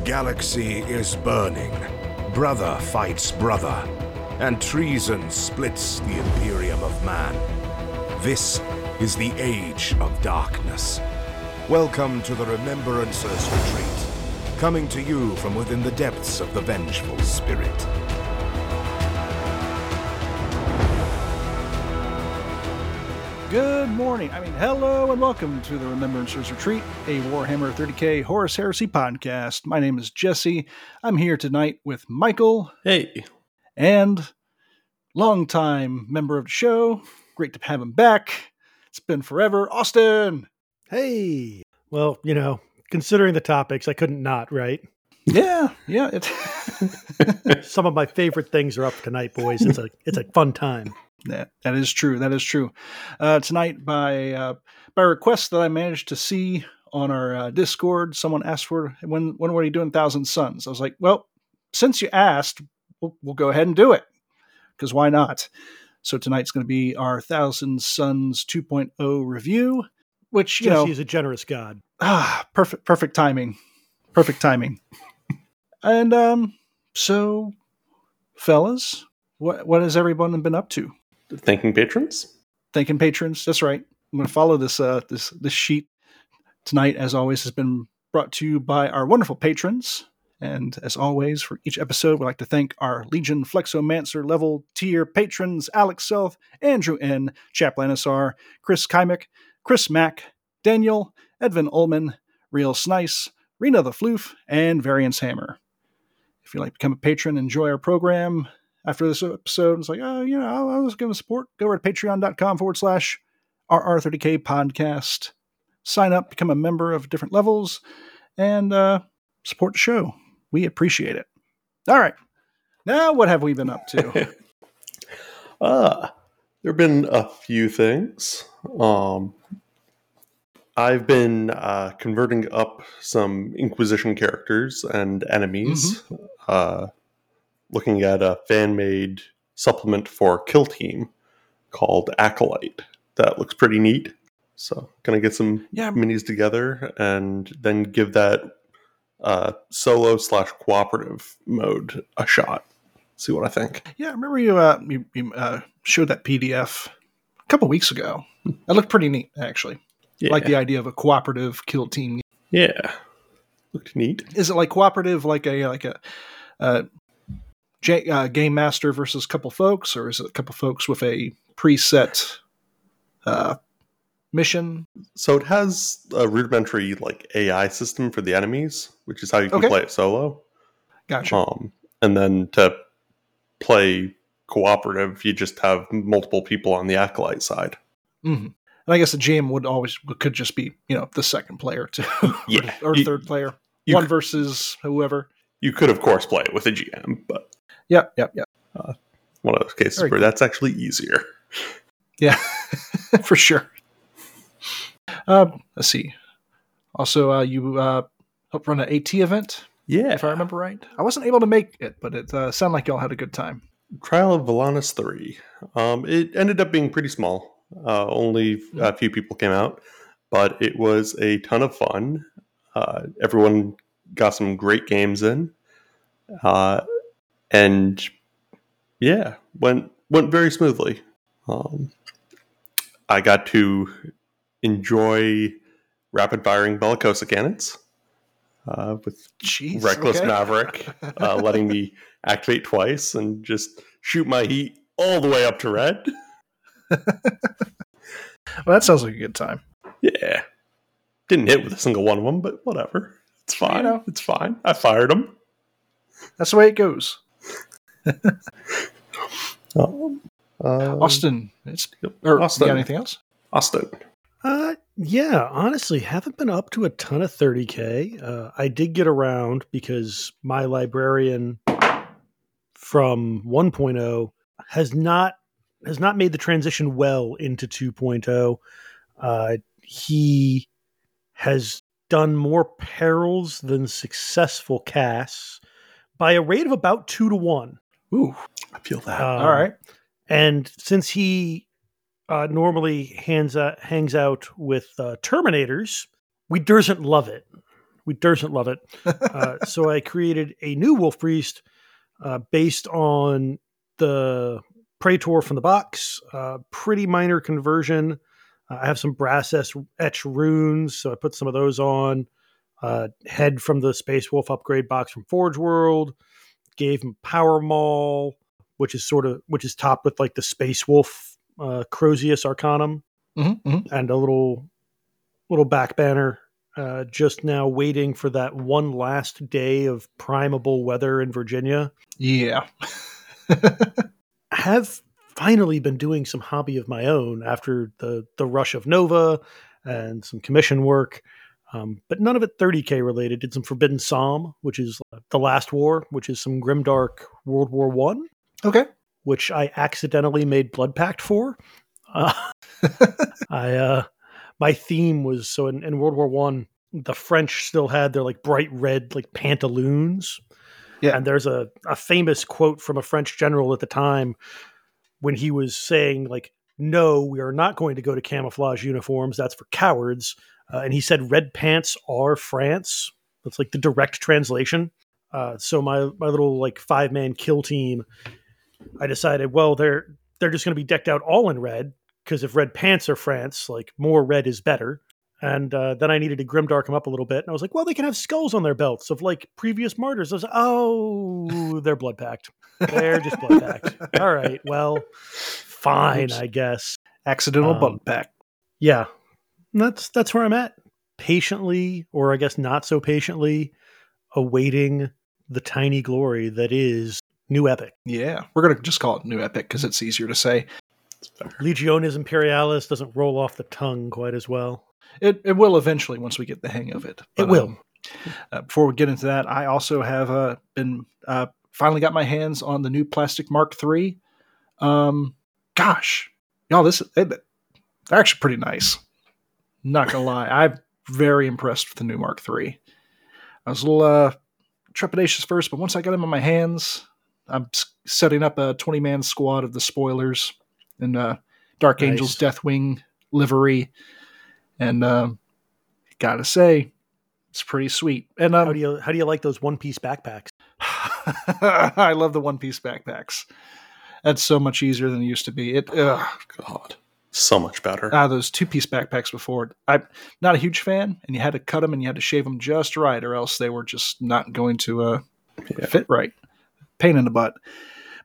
The galaxy is burning. Brother fights brother, and treason splits the Imperium of Man. This is the Age of Darkness. Welcome to the Remembrancers Retreat, coming to you from within the depths of the Vengeful Spirit. Good morning. I mean, hello and welcome to the Remembrancers Retreat, a Warhammer 30k Horus Heresy podcast. My name is Jesse. I'm here tonight with Michael Hey, and longtime member of the show. Great to have him back. It's been forever. Austin. Hey. Well, you know, considering the topics, I couldn't not, right? Yeah, yeah. It, Some of my favorite things are up tonight, boys. It's a it's a fun time. That, that is true. That is true. Uh, tonight, by uh, by request that I managed to see on our uh, Discord, someone asked for when when were you doing Thousand Sons? I was like, well, since you asked, we'll, we'll go ahead and do it because why not? So tonight's going to be our Thousand Sons 2.0 review, which you Jesse know, he's a generous god. ah, perfect, perfect timing, perfect timing. and um, so, fellas, what what has everyone been up to? Thanking patrons. thanking patrons. That's right. I'm going to follow this uh, this this sheet tonight. As always, has been brought to you by our wonderful patrons. And as always, for each episode, we'd like to thank our Legion Flexomancer level tier patrons Alex Self, Andrew N., Chaplain SR, Chris Kymick, Chris Mack, Daniel, Edvin Ullman, Real Snice, Rena the Floof, and Variance Hammer. If you'd like to become a patron, enjoy our program, after this episode, it's like, oh, you know, I'll, I'll just give them support. Go over to patreon.com forward slash RR30K podcast. Sign up, become a member of different levels, and uh, support the show. We appreciate it. All right. Now, what have we been up to? Uh, there have been a few things. Um, I've been uh, converting up some Inquisition characters and enemies. Uh, looking at a fan made supplement for Kill Team called Acolyte. That looks pretty neat. So, gonna get some Yeah. minis together and then give that uh, solo slash cooperative mode a shot. See what I think. yeah, I remember you, uh, you, you uh, showed that PDF a couple weeks ago. That looked pretty neat, actually. Yeah. Like the idea of a cooperative kill team. Yeah, looked neat. Is it like cooperative, like a like a uh, J, uh, game master versus a couple folks, or is it a couple folks with a preset uh, mission? So it has a rudimentary like AI system for the enemies, which is how you can Okay. play it solo. Gotcha. Um, and then to play cooperative, you just have multiple people on the acolyte side. hmm And I guess the GM would always could just be you know the second player too, Yeah. or, or You- third player, one versus whoever. You could, of course, play it with a GM, but Yep, yep, yep. one of those cases Very where cool. that's actually easier. Yeah, for sure. Um, let's see. Also, uh, you uh, helped run an AT event, Yeah. if I remember right. I wasn't able to make it, but it uh, sounded like y'all had a good time. Trial of Valanus 3. Um, it ended up being pretty small. Uh, only a few people came out, but it was a ton of fun. Uh, everyone got some great games in. Uh, and yeah, went went very smoothly. Um, I got to enjoy rapid firing bellicosa cannons uh, with Jeez, Reckless okay. Maverick, uh, letting me activate twice and just shoot my heat all the way up to red. Well, that sounds like a good time. Yeah. Didn't hit with a single one of them, but whatever. It's fine. know. It's fine. I fired them. That's the way it goes. Um, uh, Austin, it's or Austin. you got anything else? Austin. Uh yeah, honestly, haven't been up to a ton of 30k. Uh, I did get around because my librarian from 1.0 has not has not made the transition well into 2.0. Uh, he has done more perils than successful casts by a rate of about two to one. Ooh, I feel that. Um, all right. And since he uh, normally hands out, hangs out with uh, Terminators, we doesn't love it. We doesn't love it. uh, so I created a new Wolf Priest uh, based on the Praetor from the box. Uh, pretty minor conversion. Uh, I have some brass etch runes, so I put some of those on. Uh, head from the Space Wolf upgrade box from Forge World. Gave him Power Maul, which is sort of which is topped with like the Space Wolf uh, Crozius Arcanum, Mhm, mhm. and a little little back banner. Uh, just now waiting for that one last day of primable weather in Virginia. Yeah. have finally been doing some hobby of my own after the the rush of Nova and some commission work, um, but none of it 30k related. Did some Forbidden Psalm, which is uh, the Last War, which is some grimdark World War One, okay. which I accidentally made Blood Pact for. Uh, I uh, my theme was so in, in World War One, the French still had their like bright red like pantaloons. Yeah. And there's a, a famous quote from a French general at the time when he was saying, like, no, we are not going to go to camouflage uniforms. That's for cowards. Uh, and he said, red pants are France. That's like the direct translation. Uh, so my my little like five man kill team, I decided, well, they're they're just going to be decked out all in red because if red pants are France, like more red is better. And uh, then I needed to grimdark them up a little bit, and I was like, well, they can have skulls on their belts of like previous martyrs. I was like, oh, they're Blood Pact. They're just Blood Pact. All right, well, fine, Oops. I guess. Accidental Um, button pack. Yeah, that's that's where I'm at. Patiently, or I guess not so patiently, awaiting the tiny glory that is New Epic. Yeah. We're going to just call it New Epic because it's easier to say. Legiones Imperialis doesn't roll off the tongue quite as well. It, it will eventually once we get the hang of it. It will. uh, before we get into that, I also have uh, been uh, finally got my hands on the new Plastic Mark III. Um, gosh, y'all, this they, they're actually pretty nice. Not gonna lie, I'm very impressed with the new Mark III. I was a little uh, trepidatious first, but once I got them in my hands, I'm setting up a 20 man squad of the spoilers and uh, Dark Nice. Angels Deathwing livery, and um, gotta say, it's pretty sweet. And um, How do you how do you like those one piece backpacks? I love the one piece backpacks. That's so much easier than it used to be. It ugh. God, so much better. ah those two piece backpacks before. I'm not a huge fan, and you had to cut them and you had to shave them just right, or else they were just not going to uh, Yeah. fit right. Pain in the butt.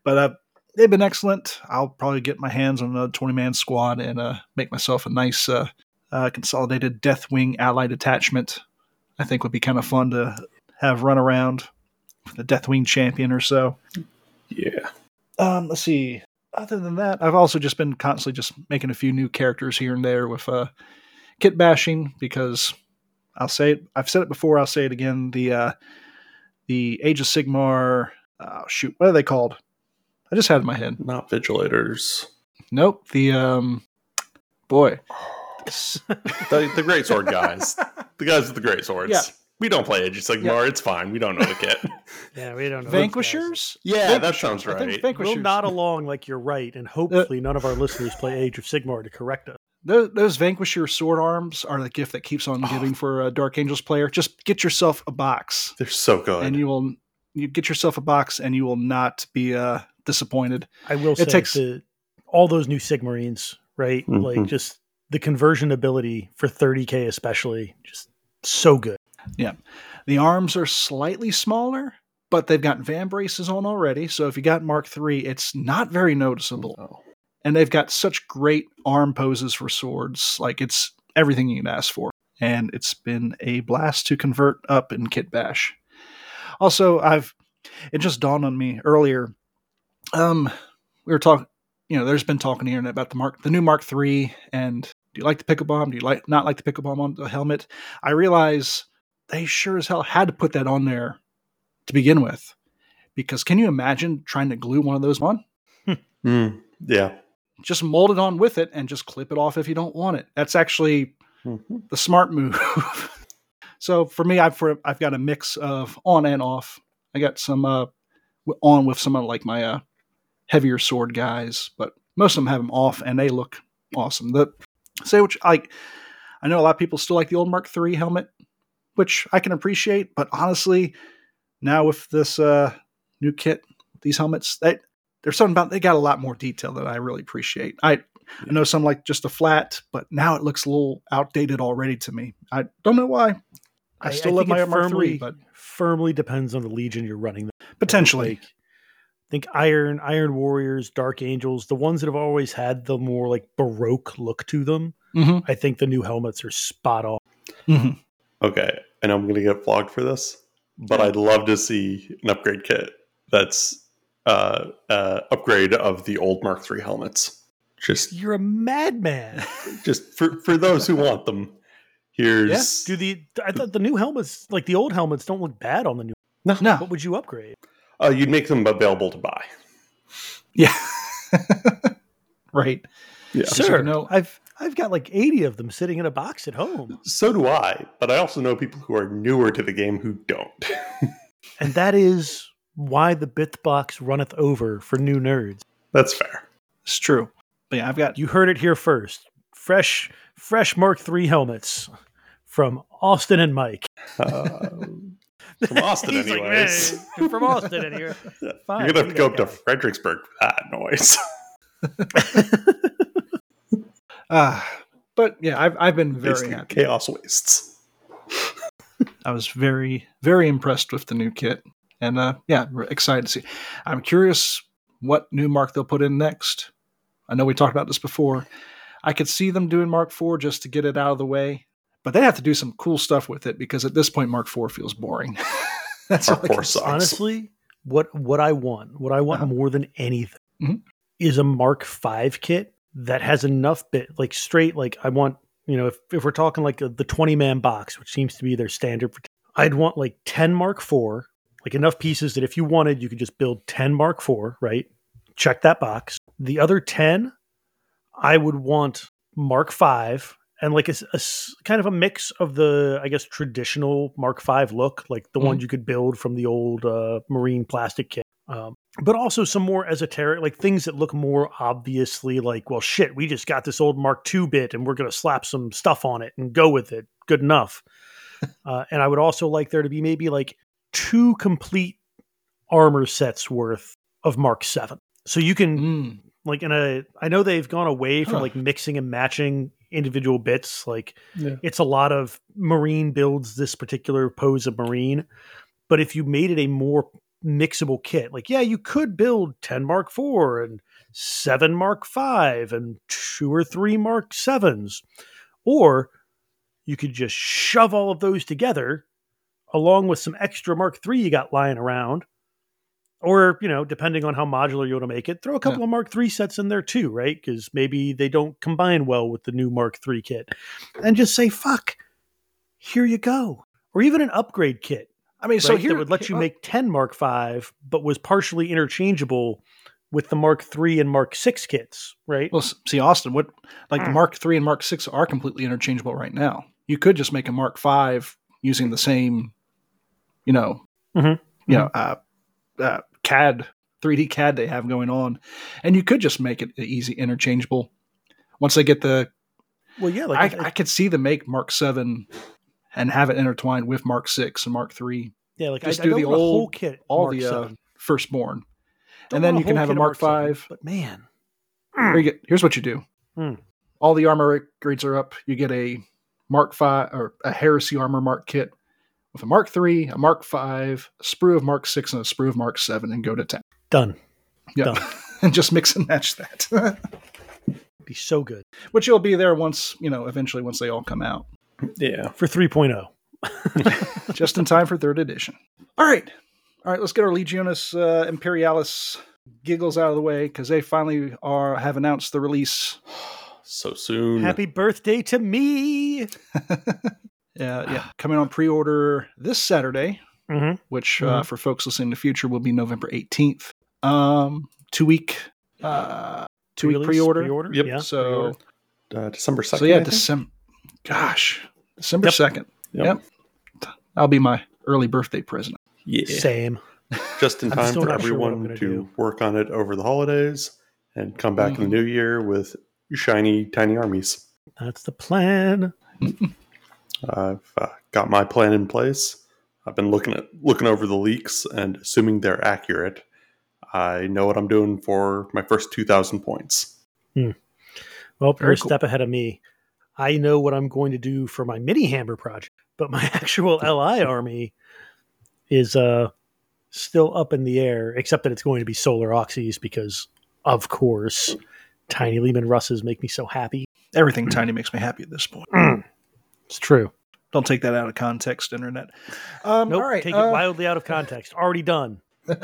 But uh, they've been excellent. I'll probably get my hands on another twenty man squad and uh, make myself a nice uh, uh, consolidated Deathwing allied attachment. I think would be kind of fun to have run around with a Deathwing champion or so. Yeah. Um, let's see. Other than that, I've also just been constantly just making a few new characters here and there with uh, kit bashing because I'll say it. I've said it before. I'll say it again. The uh, the Age of Sigmar. Oh, shoot, what are they called? I just had it in my head. Not vigilators. Nope. The um, boy. The, the great sword guys. the guys with the great swords. Yeah. We don't play Age of Sigmar. It's fine. We don't know the kit. Yeah, we don't know. Vanquishers. yeah, that Vanquishers. sounds I think right. Vanquishers. We'll nod along like you're right, and hopefully none of our listeners play Age of Sigmar to correct us. those, those Vanquisher sword arms are the gift that keeps on Oh. giving for a Dark Angels player. Just get yourself a box. They're so good. and you will you get yourself a box and you will not be uh disappointed I will say takes- the, all those new Sigmarines, right? Like Mhm. just the conversion ability for 30k, especially, just so good. The arms are slightly smaller but they've got vambraces on already. So if you got mark iii it's not very noticeable. Oh. and they've got such great arm poses for swords. Like it's everything you can ask for. And it's been a blast to convert up in kit bash. Also i've it just dawned on me earlier um we were talking you know there's been talking here about the mark the new mark iii and do you like the pickle bomb do you like not like the pickle bomb on the helmet? I realize they sure as hell had to put that on there to begin with because can you imagine trying to glue one of those on Mm, yeah. just mold it on with it and just clip it off if you don't want it. That's actually Mhm. the smart move. so for me, I've for, I've got a mix of on and off. I got some uh, on with some of like my uh, heavier sword guys, but most of them have them off and they look awesome. The say which like I know a lot of people still like the old Mark III helmet. Which I can appreciate. But honestly, now with this uh, new kit, these helmets, they, there's something about they got a lot more detail that I really appreciate. I I know some like just a flat, but now it looks a little outdated already to me. I don't know why. I, still love my Mark firmly, III, but firmly depends on the Legion you're running. potentially. Like, think Iron, Iron Warriors, Dark Angels, the ones that have always had the more like Baroque look to them. Mhm. I think the new helmets are spot on. Mhm. Okay, and I'm going to get flogged for this, but I'd love to see an upgrade kit that's uh, uh, upgrade of the old Mark III helmets. Just, You're a madman. just for for those who want them. Here's Do the I thought the new helmets, like the old helmets, don't look bad on the new. no, No, What would you upgrade? uh, you'd make them available to buy. yeah, right. Yeah. So, Sure. no, know- I've I've got like 80 of them sitting in a box at home. So do I, but I also know people who are newer to the game who don't. And that is why the Bitzbox runneth over for new nerds. That's fair. It's true. But yeah, I've got You heard it here first. Fresh fresh Mark III helmets from Austin and Mike. Uh, from Austin, He's like, anyways. "Man, you're from Austin anyway. Fine, You're gonna have to go that up to. Fredericksburg for that noise. Ah, but yeah, I've I've been very Basically, happy. Chaos wastes. I was very very impressed with the new kit, and uh, yeah, we're excited to see. I'm curious what new Mark they'll put in next. I know we talked about this before. I could see them doing Mark IV just to get it out of the way, but they have to do some cool stuff with it because at this point, Mark IV feels boring. That's Mark all I can IV say. Honestly, what what I want, what I want Uh-huh. more than anything, Mhm. is a Mark V kit that has enough bit, like straight, like I want, you know, if, if we're talking like a, the twenty man box, which seems to be their standard, for, I'd want like ten Mark IV, like enough pieces that if you wanted, you could just build ten Mark IV, right? Check that box. The other ten, I would want Mark V and like a kind of a mix of the i guess traditional mark v look like the Mhm. ones you could build from the old uh, marine plastic kit um, but also some more esoteric like things that look more obviously like well shit we just got this old mark ii bit and we're going to slap some stuff on it and go with it. Good enough. Uh, and i would also like there to be maybe like two complete armor sets worth of mark 7 so you can Mm, like in a i know they've gone away from Huh. like mixing and matching individual bits. Like Yeah. it's a lot of marine builds this particular pose of marine. But if you made it a more mixable kit. Like yeah you could build 10 mark 4 and 7 mark 5 and 2 or 3 mark 7s or you could just shove all of those together along with some extra mark 3 you got lying around. Or you know depending on how modular you want to make it throw a couple of mark 3 sets in there too right? Because maybe they don't combine well with the new mark 3 kit. And just say fuck here you go. Or even an upgrade kit I mean, so so here that would let you uh, make 10 mark 5 but was partially interchangeable with the mark 3 and mark 6 kits right Well, see, Austin, what like Mm. the Mark III and Mark VI are completely interchangeable right now. You could just make a Mark V using the same, you know, Mhm. you know, uh, uh, CAD, 3D CAD they have going on, and you could just make it easy interchangeable. Once they get the, well yeah like if- I could see them make Mark VII and have it intertwined with Mark Six and Mark Three. yeah like just I, do I don't the want a whole kit all mark the uh, firstborn, Don't and then you can have a kit of Mark 7, V. but man Here you get- here's what you do. Hmm. All the armor grades are up. You get a Mark Five or a Heresy armor Mark kit with a Mark Three, a Mark Five, a sprue of Mark Six, and a sprue of Mark Seven, and go to town. done Yeah, Done. and just mix and match that. be so good Which you'll be there once you know eventually once they all come out, Yeah. for oh. 3.0 just in time for third edition. All right, all right. Let's get our Legiones uh, Imperialis giggles out of the way because they finally are have announced the release So soon. happy birthday to me Yeah, yeah, coming on pre-order this Saturday, Mhm. which uh, Mhm. for folks listening in the future will be November eighteenth. Um, two week, uh, two week Pre-release, pre-order. pre-order Yep. yeah So, uh, December 2nd. so yeah, December. Gosh, December second. Yep. Yep. That'll be my early birthday present. Yeah. same Just in time for not sure everyone gonna do. work on it over the holidays and come back in the Mhm. new year with shiny, tiny armies. that's the plan I've uh, got my plan in place. I've been looking at looking over the leaks and assuming they're accurate. I know what I'm doing for my first 2,000 points. Well, Very you're a cool. step ahead of me. I know what I'm going to do for my mini hammer project, but my actual LI army is uh still up in the air, except that it's going to be Solar Auxies because, of course, tiny Leman Russes make me so happy. Everything tiny makes me happy at this point. It's true. Don't take that out of context, internet. Um, Nope, all right. take uh, it wildly out of context. Already done.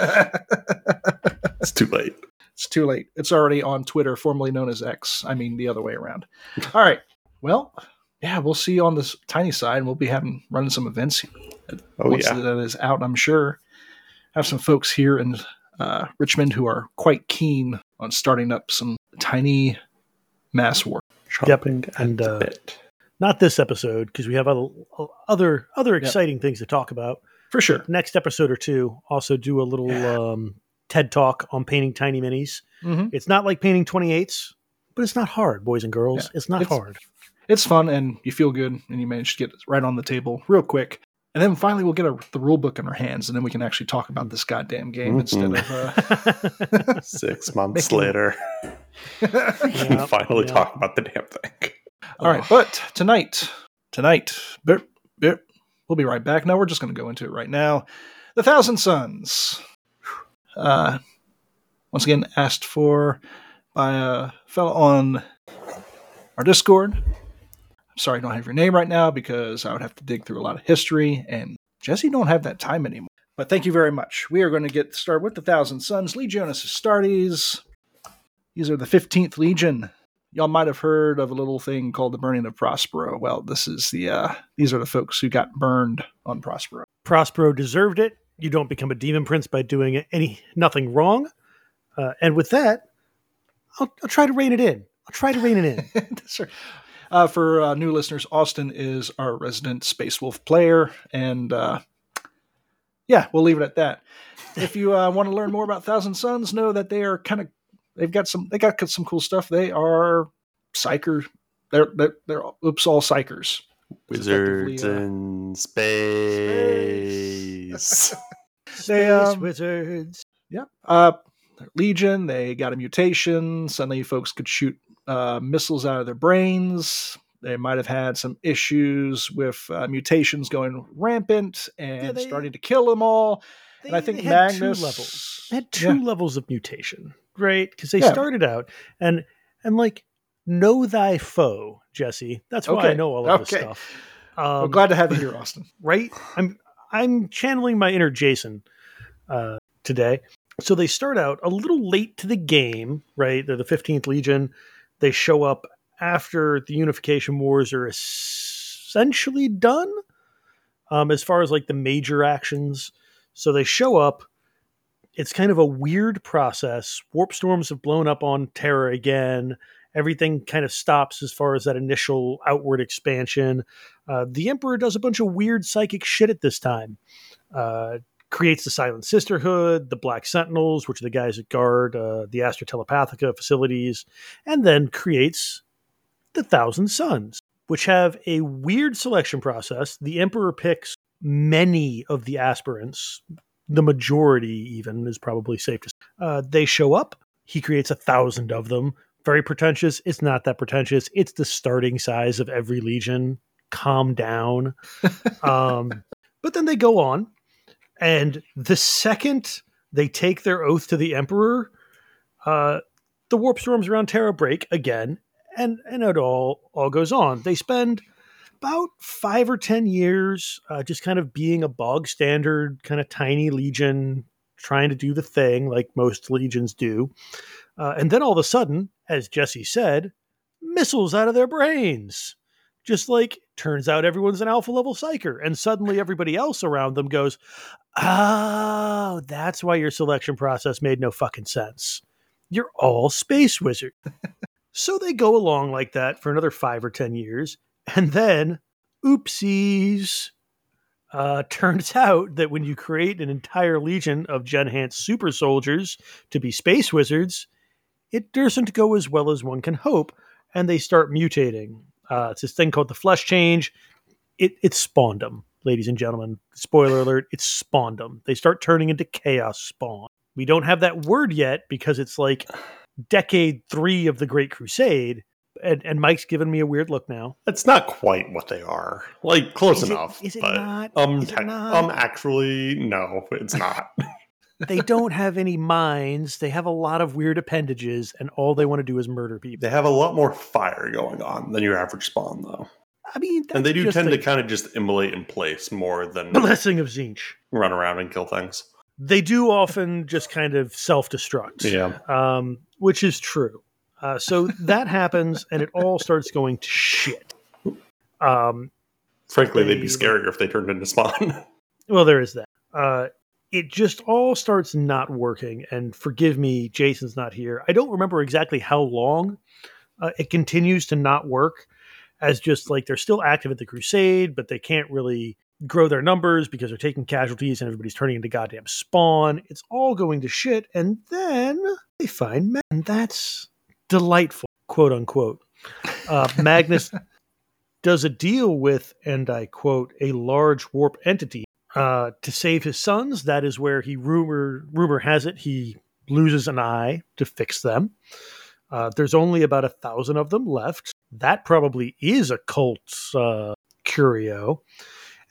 It's too late. It's too late. It's already on Twitter, formerly known as X. I mean, the other way around. All right. Well, yeah, we'll see you on this tiny side. And We'll be having running some events Oh, once yeah. that is out. I'm sure have some folks here in uh, Richmond who are quite keen on starting up some tiny mass war. Chomping at and, uh. Not this episode because we have other other other exciting things to talk about. For sure. Next episode or two, also do a little um, TED talk on painting tiny minis. hmm It's not like painting 28s, but it's not hard, boys and girls. Yeah. It's not It's- hard. It's fun and you feel good and you manage to get it right on the table real quick. And then finally we'll get a, the rule book in our hands and then we can actually talk about this goddamn game Mhm. instead of uh, Six months Making- later, we can Yep, finally yep. talk about the damn thing. All right, but tonight, tonight, bip, bip, we'll be right back. No, we're just going to go into it right now. The Thousand Sons. Uh, once again, asked for by a fellow on our Discord. I'm sorry I don't have your name right now because I would have to dig through a lot of history, and Jesse don't have that time anymore. But thank you very much. We are going to get started with the Thousand Sons. Legiones Astartes. These are the 15th Legion y'all might have heard of a little thing called the burning of Prospero. Well, this is the uh, these are the folks who got burned on Prospero. Prospero deserved it. You don't become a demon prince by doing any nothing wrong. Uh, and with that, I'll, I'll try to rein it in. I'll try to rein it in. That's right. Uh, for uh, new listeners, Austin is our resident Space Wolf player, and uh, yeah, we'll leave it at that. If you uh, want to learn more about Thousand Sons, know that they are kind of they've got some they got some cool stuff. They are psyker. They're they're, they're oops all psykers. Wizards uh, in space. They, Space um, wizards. Yep. Uh, Legion, they got a mutation. Suddenly, folks could shoot uh, missiles out of their brains. They might have had some issues with uh, mutations going rampant and they- starting to kill them all. They, and I think Magnus two levels. They had two Yeah. levels of mutation, right? Because they Yeah. started out and and like know thy foe, Jesse. That's why I know all of this stuff. Um, glad to have you here, Austin. right? I'm I'm channeling my inner Jason uh, today. So they start out a little late to the game, right? They're the 15th Legion. They show up after the Unification Wars are essentially done, um, as far as like the major actions. So they show up. It's kind of a weird process. Warp storms have blown up on Terra again. Everything kind of stops as far as that initial outward expansion. Uh, the Emperor does a bunch of weird psychic shit at this time. Uh, creates the Silent Sisterhood, the Black Sentinels, which are the guys that guard uh, the Astra Telepathica facilities, and then creates the Thousand Sons, which have a weird selection process. The Emperor picks many of the aspirants, the majority even is probably safe to say. Uh, they show up. He creates a thousand of them. Very pretentious. It's not that pretentious. It's the starting size of every legion. Calm down. um, but then they go on, and the second they take their oath to the Emperor, uh, the warp storms around Terra break again, and and it all all goes on. They spend about five or ten years uh, just kind of being a bog standard kind of tiny legion, trying to do the thing like most legions do, uh, and then all of a sudden, as Jesse said, missiles out of their brains. Just like turns out everyone's an alpha level psyker, and suddenly everybody else around them goes, "Oh, that's why your selection process made no fucking sense. You're all space wizard." so they go along like that for another five or ten years, and then, oopsies. Uh, turns out that when you create an entire legion of Gen Hance super soldiers to be space wizards, it doesn't go as well as one can hope, and they start mutating. Uh, it's this thing called the flesh change. it it spawned them, ladies and gentlemen. Spoiler alert: it spawned them. They start turning into chaos spawn. We don't have that word yet because it's like decade three of the Great Crusade. And, and Mike's giving me a weird look now. It's not quite what they are. Like close Is enough. is it but, not? Um, Is it te- not? um, actually, no, it's not. They don't have any minds. They have a lot of weird appendages, and all they want to do is murder people. they have a lot more fire going on than your average spawn, though, I mean, and they do tend a to kind of just immolate in place more than blessing of Tzeentch. run around and kill things. They do often just kind of self destruct. Yeah, um, which is true. Uh, so that happens, and it all starts going to shit. Um, frankly, they'd be scarier if they turned into spawn. well, there is that. Uh, it just all starts not working. And forgive me, Jason's not here. I don't remember exactly how long uh, it continues to not work, as just like they're still active at the crusade, but they can't really grow their numbers because they're taking casualties and everybody's turning into goddamn spawn. It's all going to shit. And then they find Magnus. And that's delightful, quote unquote. Uh, Magnus does a deal with, and I quote, a large warp entity uh, to save his sons. That is where he rumor rumor has it he loses an eye to fix them. Uh, there's only about a thousand of them left. That probably is a cult uh, curio,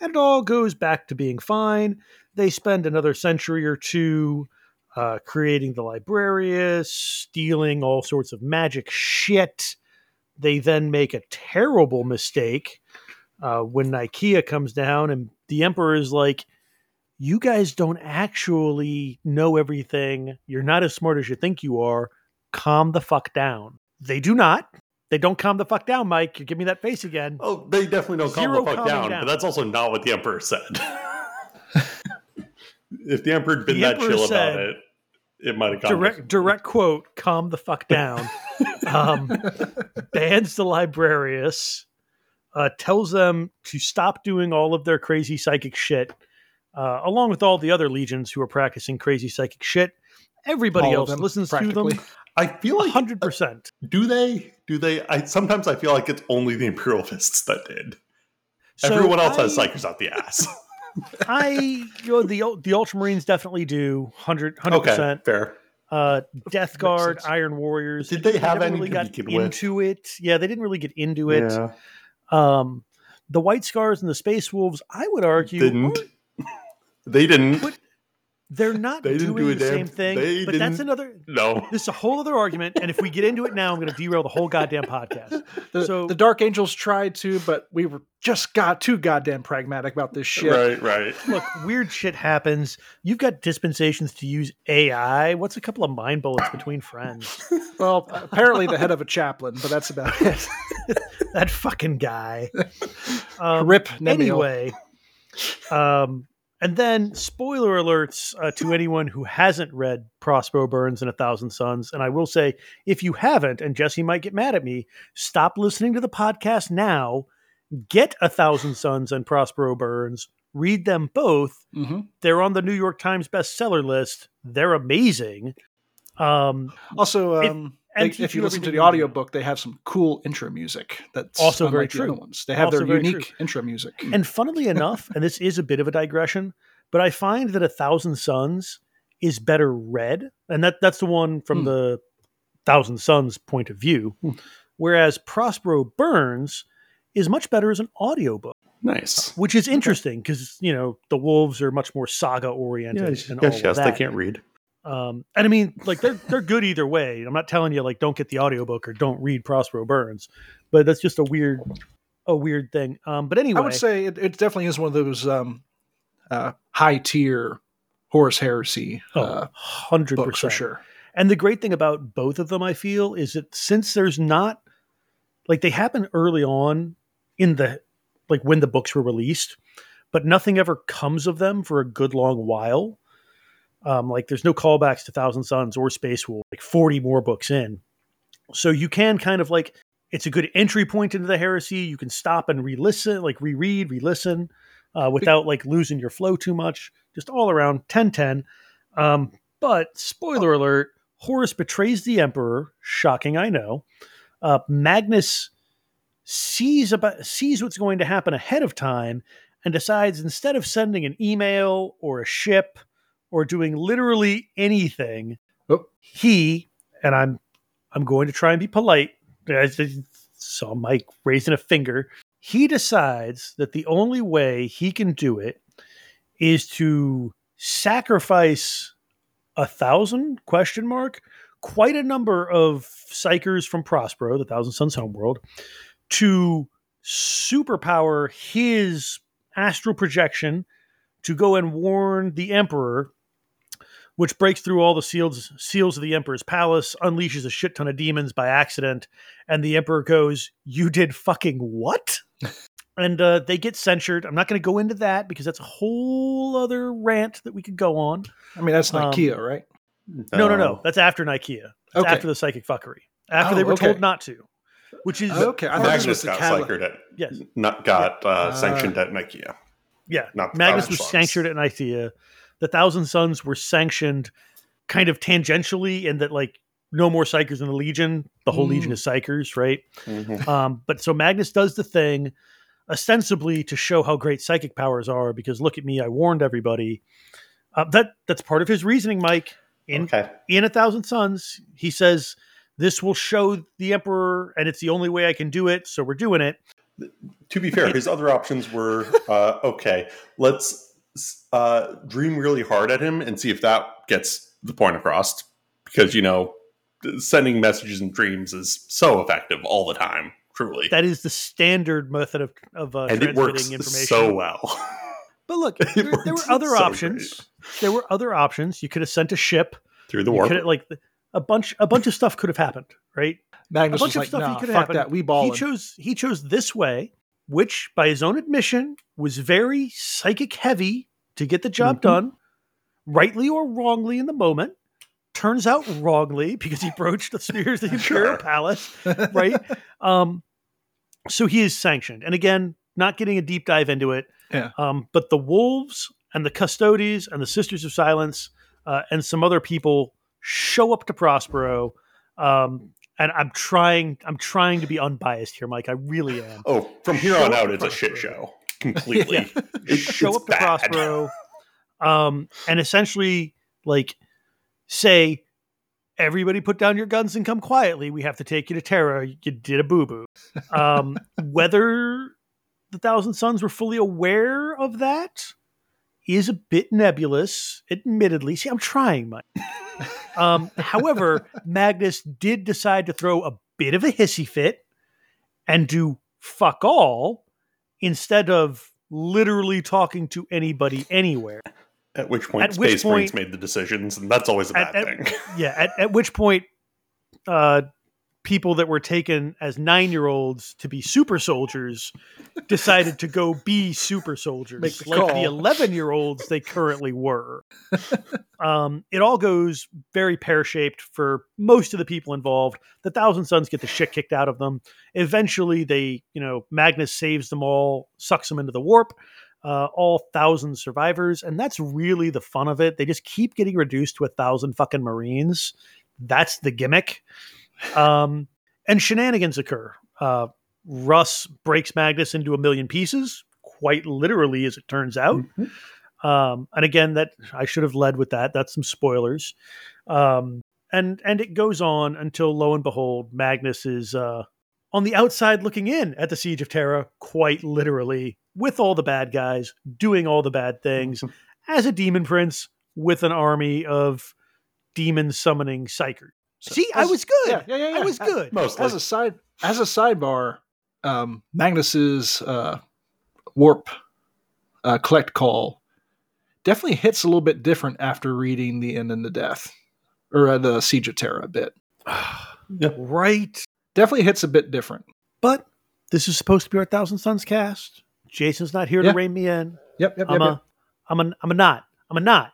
and it all goes back to being fine. They spend another century or two uh, creating the Librarius, stealing all sorts of magic shit. They then make a terrible mistake uh, when Nikaea comes down, and the Emperor is like, "You guys don't actually know everything. You're not as smart as you think you are. Calm the fuck down." They do not. They don't calm the fuck down, Mike. You give me that face again. oh, they definitely don't calm Zero the fuck down, down. but that's also not what the emperor said. if the emperor had been The that Emperor chill said- about it, it might have direct direct quote calm the fuck down um, bans the librarius uh, tells them to stop doing all of their crazy psychic shit uh, along with all the other legions who are practicing crazy psychic shit everybody All else them, listens to them. I feel like 100% Do they? Do they? I sometimes I feel like it's only the Imperial Fists that did. So Everyone else has psykers out the ass. i you know the the ultramarines definitely do 100 okay, 100% fair. uh death guard iron warriors Did they have never any really got begin with? into it yeah they didn't really get into it Yeah, Um, the White Scars and the Space Wolves, I would argue, didn't. They didn't. But- they're not They doing do the damn- same thing. they But that's didn't- another. no. This is a whole other argument, and if we get into it now, I'm going to derail the whole goddamn podcast. The, So- the Dark Angels tried to, but we were just got too goddamn pragmatic about this shit. Right, right. Look, weird shit happens. You've got dispensations to use AI. What's a couple of mind bullets between friends? Well, apparently the head of a chaplain, but that's about it. that fucking guy. Um, Rip anyway um and then spoiler alerts uh, to anyone who hasn't read prospero burns and a thousand sons and i will say if you haven't and jesse might get mad at me stop listening to the podcast now. Get a thousand sons and prospero burns. Read them both. Hmm they're on the new york times bestseller list. They're amazing. Um Also, um, and they- if you you listen to the you need audiobook, they have some cool intro music. That's Also very unlike the true. other ones. They have Also their unique true. intro music. And funnily enough, and this is a bit of a digression, but I find that A Thousand Sons is better read. And that that's the one from Hmm. the Thousand Sons point of view. Hmm. Whereas Prospero Burns is much better as an audiobook, Nice. which is interesting because, you know, the wolves are much more saga oriented Yes, and yes, all yes. of They can't read. Um, and I mean, like they're they're good either way. I'm not telling you like don't get the audiobook or don't read Prospero Burns, but that's just a weird a weird thing. Um, but anyway, I would say it, it definitely is one of those um, uh, high tier Horus Heresy oh, uh, hundred books for sure. And the great thing about both of them, I feel, is that since there's not like they happen early on in the like when the books were released, but nothing ever comes of them for a good long while. Um, like there's no callbacks to Thousand Sons or Space Wolf, like 40 more books in. So you can kind of like it's a good entry point into the heresy. You can stop and re-listen, like reread, re-listen, uh, without like losing your flow too much. Just all around 10-10. Um, but spoiler alert: Horus betrays the Emperor. Shocking, I know. Uh, Magnus sees about sees what's going to happen ahead of time and decides instead of sending an email or a ship or doing literally anything, Oh. he and I'm I'm going to try and be polite. I saw Mike raising a finger. He decides that the only way he can do it is to sacrifice a thousand question mark quite a number of psykers from Prospero, the Thousand Sons homeworld, to superpower his astral projection to go and warn the Emperor, which breaks through all the seals seals of the Emperor's palace, unleashes a shit ton of demons by accident, and the Emperor goes, "You did fucking what?" and uh, they get censured. I'm not going to go into that because that's a whole other rant that we could go on. I mean, that's Um, Nikaea, right? No, no, no. That's after Nikaea. That's Okay. after the psychic fuckery. After Oh, they were okay. told not to. Which is Okay, I thought this Magnus got Cali- psychered at yes, not got uh, Ah. sanctioned at Nikaea. yeah. Not the Magnus was Sons. sanctioned at Nikaea. The Thousand Sons were sanctioned kind of tangentially in that like no more psykers in the Legion. The whole Mm. Legion is psykers, right? Mhm. Um, but so Magnus does the thing ostensibly to show how great psychic powers are because look at me, I warned everybody. Uh, that that's part of his reasoning, Mike. In Okay. in a thousand sons he says this will show the emperor and it's the only way i can do it so we're doing it To be fair, his other options were uh, okay. Let's uh, dream really hard at him and see if that gets the point across. Because you know, sending messages and dreams is so effective all the time. Truly, that is the standard method of, of uh, and it transmitting works information so well. but look there, there were other so options there were other options you could have sent a ship through the you warp. could have like a bunch a bunch of stuff could have happened right a bunch was of like, stuff nah, could fuck have happened that. We he chose he chose this way which by his own admission was very psychic heavy to get the job Mhm. done rightly or wrongly in the moment turns out wrongly because he broached the spears of the imperial palace right um so he is sanctioned and again not getting a deep dive into it Yeah. um but the wolves and the Custodes and the sisters of silence uh, and some other people show up to prospero um and i'm trying i'm trying to be unbiased here mike i really am oh, from here Show on out, it's a shit show completely. Yeah. Show up to bad. Prospero, um, and essentially like say, everybody put down your guns and come quietly. We have to take you to Terra. You did a boo boo. Um, whether the Thousand Sons were fully aware of that is a bit nebulous, admittedly. See, I'm trying, Mike. Um, however, Magnus did decide to throw a bit of a hissy fit and do fuck all instead of literally talking to anybody anywhere. At which point, At which Space Marines point- made the decisions, and that's always a bad at- thing. Yeah, at, at which point, uh, people that were taken as nine year olds to be super soldiers decided to go be super soldiers, the like call. the 11 year olds they currently were. um, it all goes very pear shaped for most of the people involved. The Thousand Sons get the shit kicked out of them. Eventually, they, you know, Magnus saves them all, sucks them into the warp. Uh, all thousand survivors, and that's really the fun of it. They just keep getting reduced to a thousand fucking Marines. That's the gimmick. Um, and shenanigans occur. Uh, Russ breaks Magnus into a million pieces, quite literally, as it turns out. Um, and again, that I should have led with that. That's some spoilers. Um, and and it goes on until lo and behold, Magnus is uh, on the outside looking in at the siege of Terra, quite literally, with all the bad guys doing all the bad things, as a demon prince with an army of demon summoning psykers. So- See, I was good. Yeah, yeah, yeah. I was good. Mostly. As a side, as a sidebar, um, Magnus's uh, warp uh, collect call definitely hits a little bit different after reading the End and the Death or uh, the Siege of Terra a bit. Right. Definitely hits a bit different. But this is supposed to be our Thousand Sons cast. Jason's not here Yeah. to rein me in. Yep, yep, I'm yep. a, I'm a, I'm a not. I'm a not.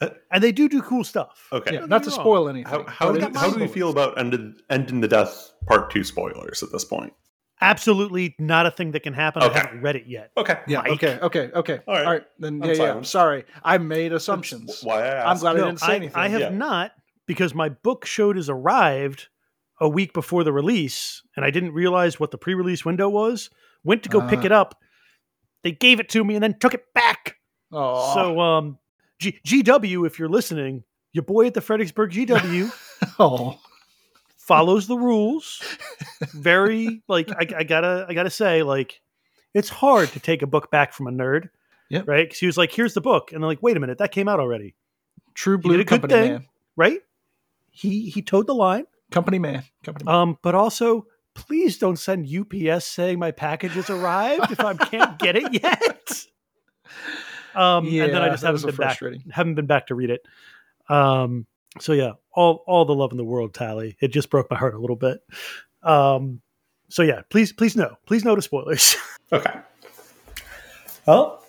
Uh, and they do do cool stuff. Okay. yeah. don't to me spoil anything. How, how, do, we got how do we feel about End, End in the Death Part 2 spoilers at this point? Absolutely not a thing that can happen. Okay. I haven't read it yet. Okay. yeah. Mike. Okay. Okay. Okay. All All right. right. Then I'm yeah, yeah. silent. Sorry, I made assumptions. Why I asked. I'm glad I didn't say I, anything. I have Yeah. not because my book showed has arrived a week before the release, and I didn't realize what the pre-release window was. Went to go pick Ah. it up. They gave it to me and then took it back. Oh, So, um, G- GW, if you're listening, your boy at the Fredericksburg GW oh, follows the rules. Very like I, I gotta I gotta say like it's hard to take a book back from a nerd. Yep. Right? Because he was like, "Here's the book," and they're like, "Wait a minute, that came out already." true blue company thing. man. Right? He he towed the line. Company man. Company man. Um, but also, please don't send UPS saying my package has arrived if I can't get it yet. Um, and then I just haven't been back, haven't been back to read it. Um, so yeah, all all the love in the world, Tally. It just broke my heart a little bit. Um, so yeah, please please no, please no to spoilers. Okay. Well,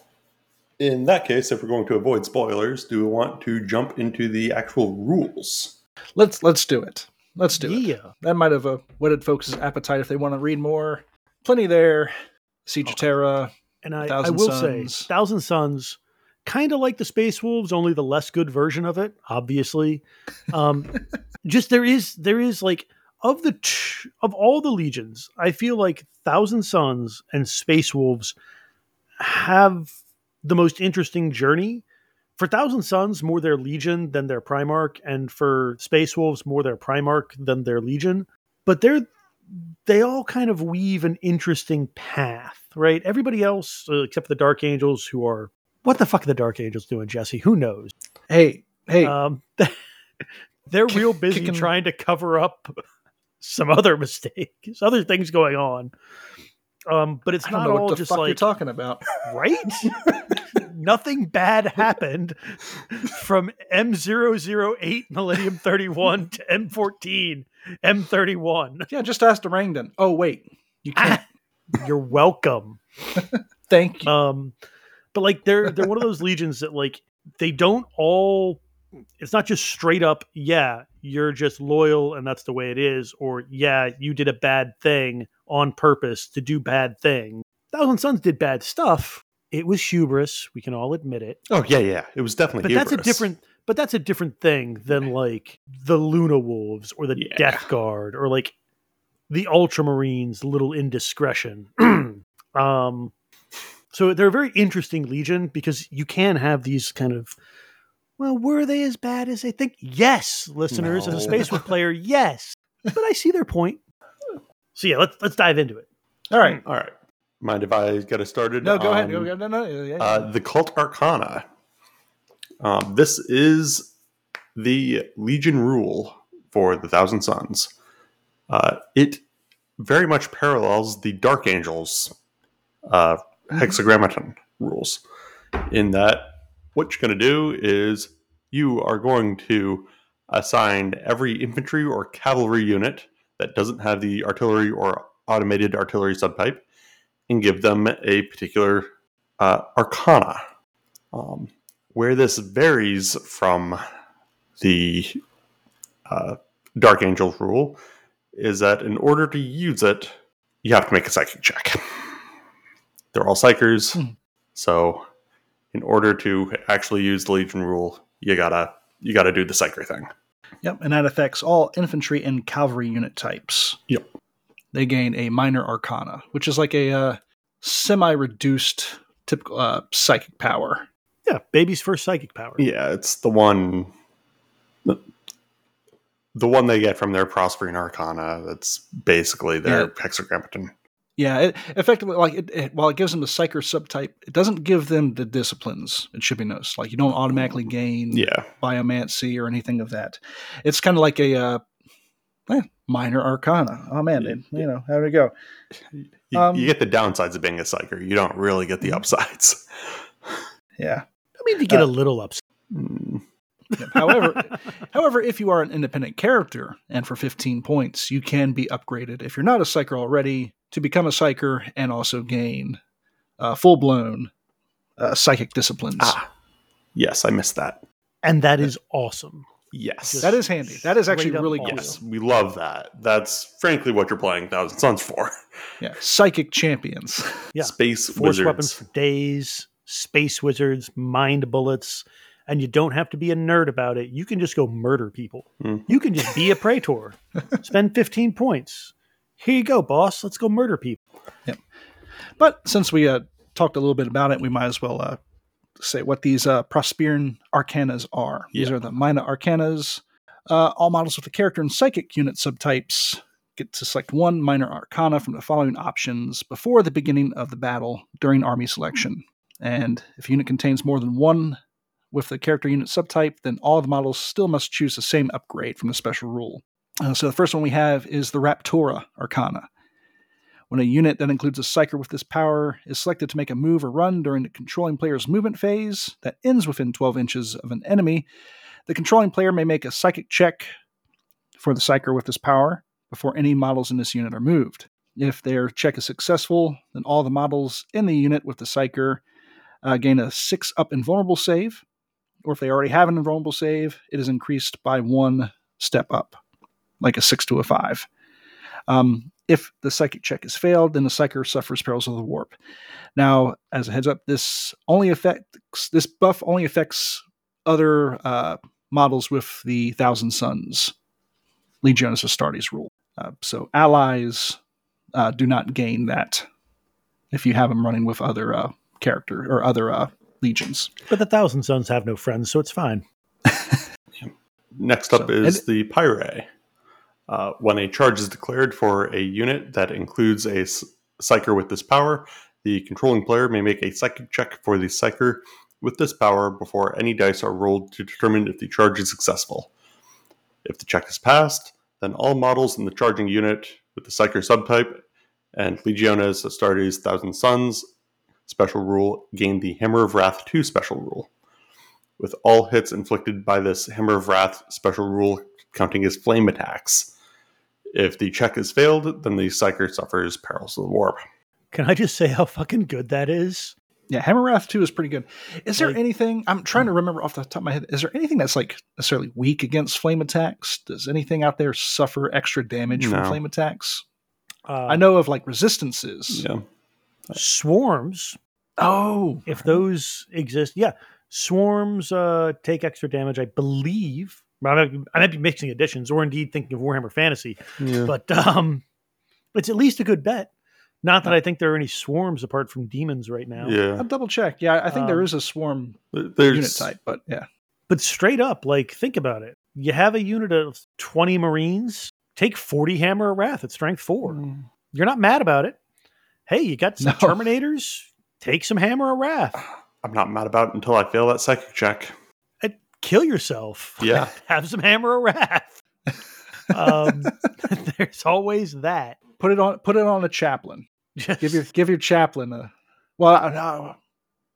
in that case, if we're going to avoid spoilers, do we want to jump into the actual rules? let's let's do it. Let's do it. yeah, That might have uh, whetted folks' appetite if they want to read more. Plenty there. Siege of Terra. And I, I will Suns. say, Thousand Sons, kind of like the Space Wolves, only the less good version of it. Obviously, um, just there is there is like of the t- of all the legions, I feel like Thousand Sons and Space Wolves have the most interesting journey. For Thousand Sons, more their Legion than their Primarch, and for Space Wolves, more their Primarch than their Legion. But they're they all kind of weave an interesting path, right? Everybody else, uh, except for the Dark Angels, who are what the fuck are the Dark Angels doing, Jesse? Who knows? Hey, hey, Um, they're real busy kicking- trying to cover up some other mistakes, other things going on. Um, but it's I don't not know all what the just fuck you're like talking about. right? Nothing bad happened from M008 Millennium 31 to M14 M31. Yeah, just ask the Rangdan. Oh wait, you can't. You're welcome. Thank you. Um, but like they're they're one of those legions that like they don't all. It's not just straight up. Yeah, you're just loyal, and that's the way it is. Or yeah, you did a bad thing on purpose to do bad thing. Thousand Sons did bad stuff. It was hubris. We can all admit it. Oh yeah, yeah. It was definitely. But that's a hubris. different. But that's a different thing than like the Luna Wolves or the Yeah. Death Guard or like the Ultramarines. Little indiscretion. um, so they're a very interesting legion because you can have these kind of. Well, were they as bad as they think? Yes, listeners, as a Space Wolf player, yes. But I see their point. So yeah, let's let's dive into it. All right. All right. Mind if I get us started? No, go ahead. on, Go, go, no, no. Yeah, yeah. Uh, the Cult Arcana. Um, this is the Legion rule for the Thousand Sons. Uh, it very much parallels the Dark Angels uh, hexagrammaton rules in that what you're going to do is you are going to assign every infantry or cavalry unit that doesn't have the artillery or automated artillery subtype and give them a particular uh, arcana. Um, where this varies from the uh, Dark Angels rule is that in order to use it, you have to make a psychic check. They're all psykers, Hmm. so in order to actually use the Legion rule, you gotta you gotta do the psyker thing. Yep, and that affects all infantry and cavalry unit types. Yep. They gain a minor arcana, which is like a uh, semi-reduced typical uh, psychic power. Yeah, baby's first psychic power. Yeah, it's the one the, the one they get from their Prosperine Arcana. That's basically their Yeah. hexagrammaton. Yeah, it effectively like it, it, while it gives them the psyker subtype, it doesn't give them the disciplines. It should be noticed. Like you don't automatically gain Yeah. biomancy or anything of that. It's kind of like a uh, eh, minor arcana. Oh man, they, you know how to go. You, Um, you get the downsides of being a psyker. You don't really get the upsides. Yeah. I mean, you get Uh, a little upset. Hmm. However, however, if you are an independent character and for 15 points, you can be upgraded if you're not a psyker already to become a psyker and also gain uh, full blown uh, psychic disciplines. Ah, yes, I missed that. and that is awesome. Yes. Just- that is handy. That is actually really awesome. cool. yes, we love that. That's frankly what you're playing Thousand Sons for. Yeah, psychic champions. Yeah. Space Force wizards. weapons for days, space wizards, mind bullets, and you don't have to be a nerd about it. You can just go murder people. Hmm. You can just be a praetor. Spend 15 points. Here you go, boss. Let's go murder people. But since we uh, talked a little bit about it, we might as well uh, say what these uh, Prosperian Arcanas are. These are the Minor Arcanas. Uh, all models with the character and psychic unit subtypes get to select one minor arcana from the following options before the beginning of the battle during army selection. And if a unit contains more than one with the character unit subtype, then all the models still must choose the same upgrade from the special rule. Uh, so the first one we have is the Raptora Arcana. When a unit that includes a psyker with this power is selected to make a move or run during the controlling player's movement phase that ends within 12 inches of an enemy, the controlling player may make a psychic check for the psyker with this power before any models in this unit are moved. If their check is successful, then all the models in the unit with the psyker uh, gain a 6 up invulnerable save, or if they already have an invulnerable save, it is increased by one step up, like a 6 to a 5. Um, if the psychic check is failed, then the psyker suffers perils of the warp. Now, as a heads up, this only affects this buff only affects other uh, models with the Thousand Sons Legiones Astartes rule. Uh, so allies uh, do not gain that if you have them running with other uh, character or other uh, legions. But the Thousand Sons have no friends, so it's fine. Next up So- is the Pyre. Uh, when a charge is declared for a unit that includes a psyker with this power, the controlling player may make a psychic check for the psyker with this power before any dice are rolled to determine if the charge is successful. If the check is passed, then all models in the charging unit with the psyker subtype and Legiones Astartes Thousand Sons special rule gain the Hammer of Wrath 2 special rule with all hits inflicted by this Hammer of Wrath special rule counting as flame attacks. If the check is failed, then the Psyker suffers Perils of the Warp. Can I just say how fucking good that is? Yeah, Hammer of Wrath 2 is pretty good. Is there Like- anything, I'm trying to remember off the top of my head, is there anything that's like necessarily weak against flame attacks? Does anything out there suffer extra damage from flame attacks? Uh, I know of like resistances. Yeah. Swarms, Oh, if those exist, yeah, swarms uh, take extra damage. I believe. I might, be, I might be mixing editions, or indeed thinking of Warhammer Fantasy, Yeah. but um, it's at least a good bet. Not that I think there are any swarms apart from demons right now. yeah. I'll double check. Yeah, I think there Um, is a swarm There's unit type, but yeah. But straight up, like, think about it. You have a unit of 20 Marines, take 40 Hammer of Wrath at strength four. You're not mad about it. Hey, you got some No. Terminators, take some Hammer of Wrath. I'm not mad about it until I fail that psychic check. And kill yourself. Yeah. have some Hammer of Wrath. um, there's always that. Put it on. Put it on a chaplain. Just, Give your give your chaplain a. Well, uh, no.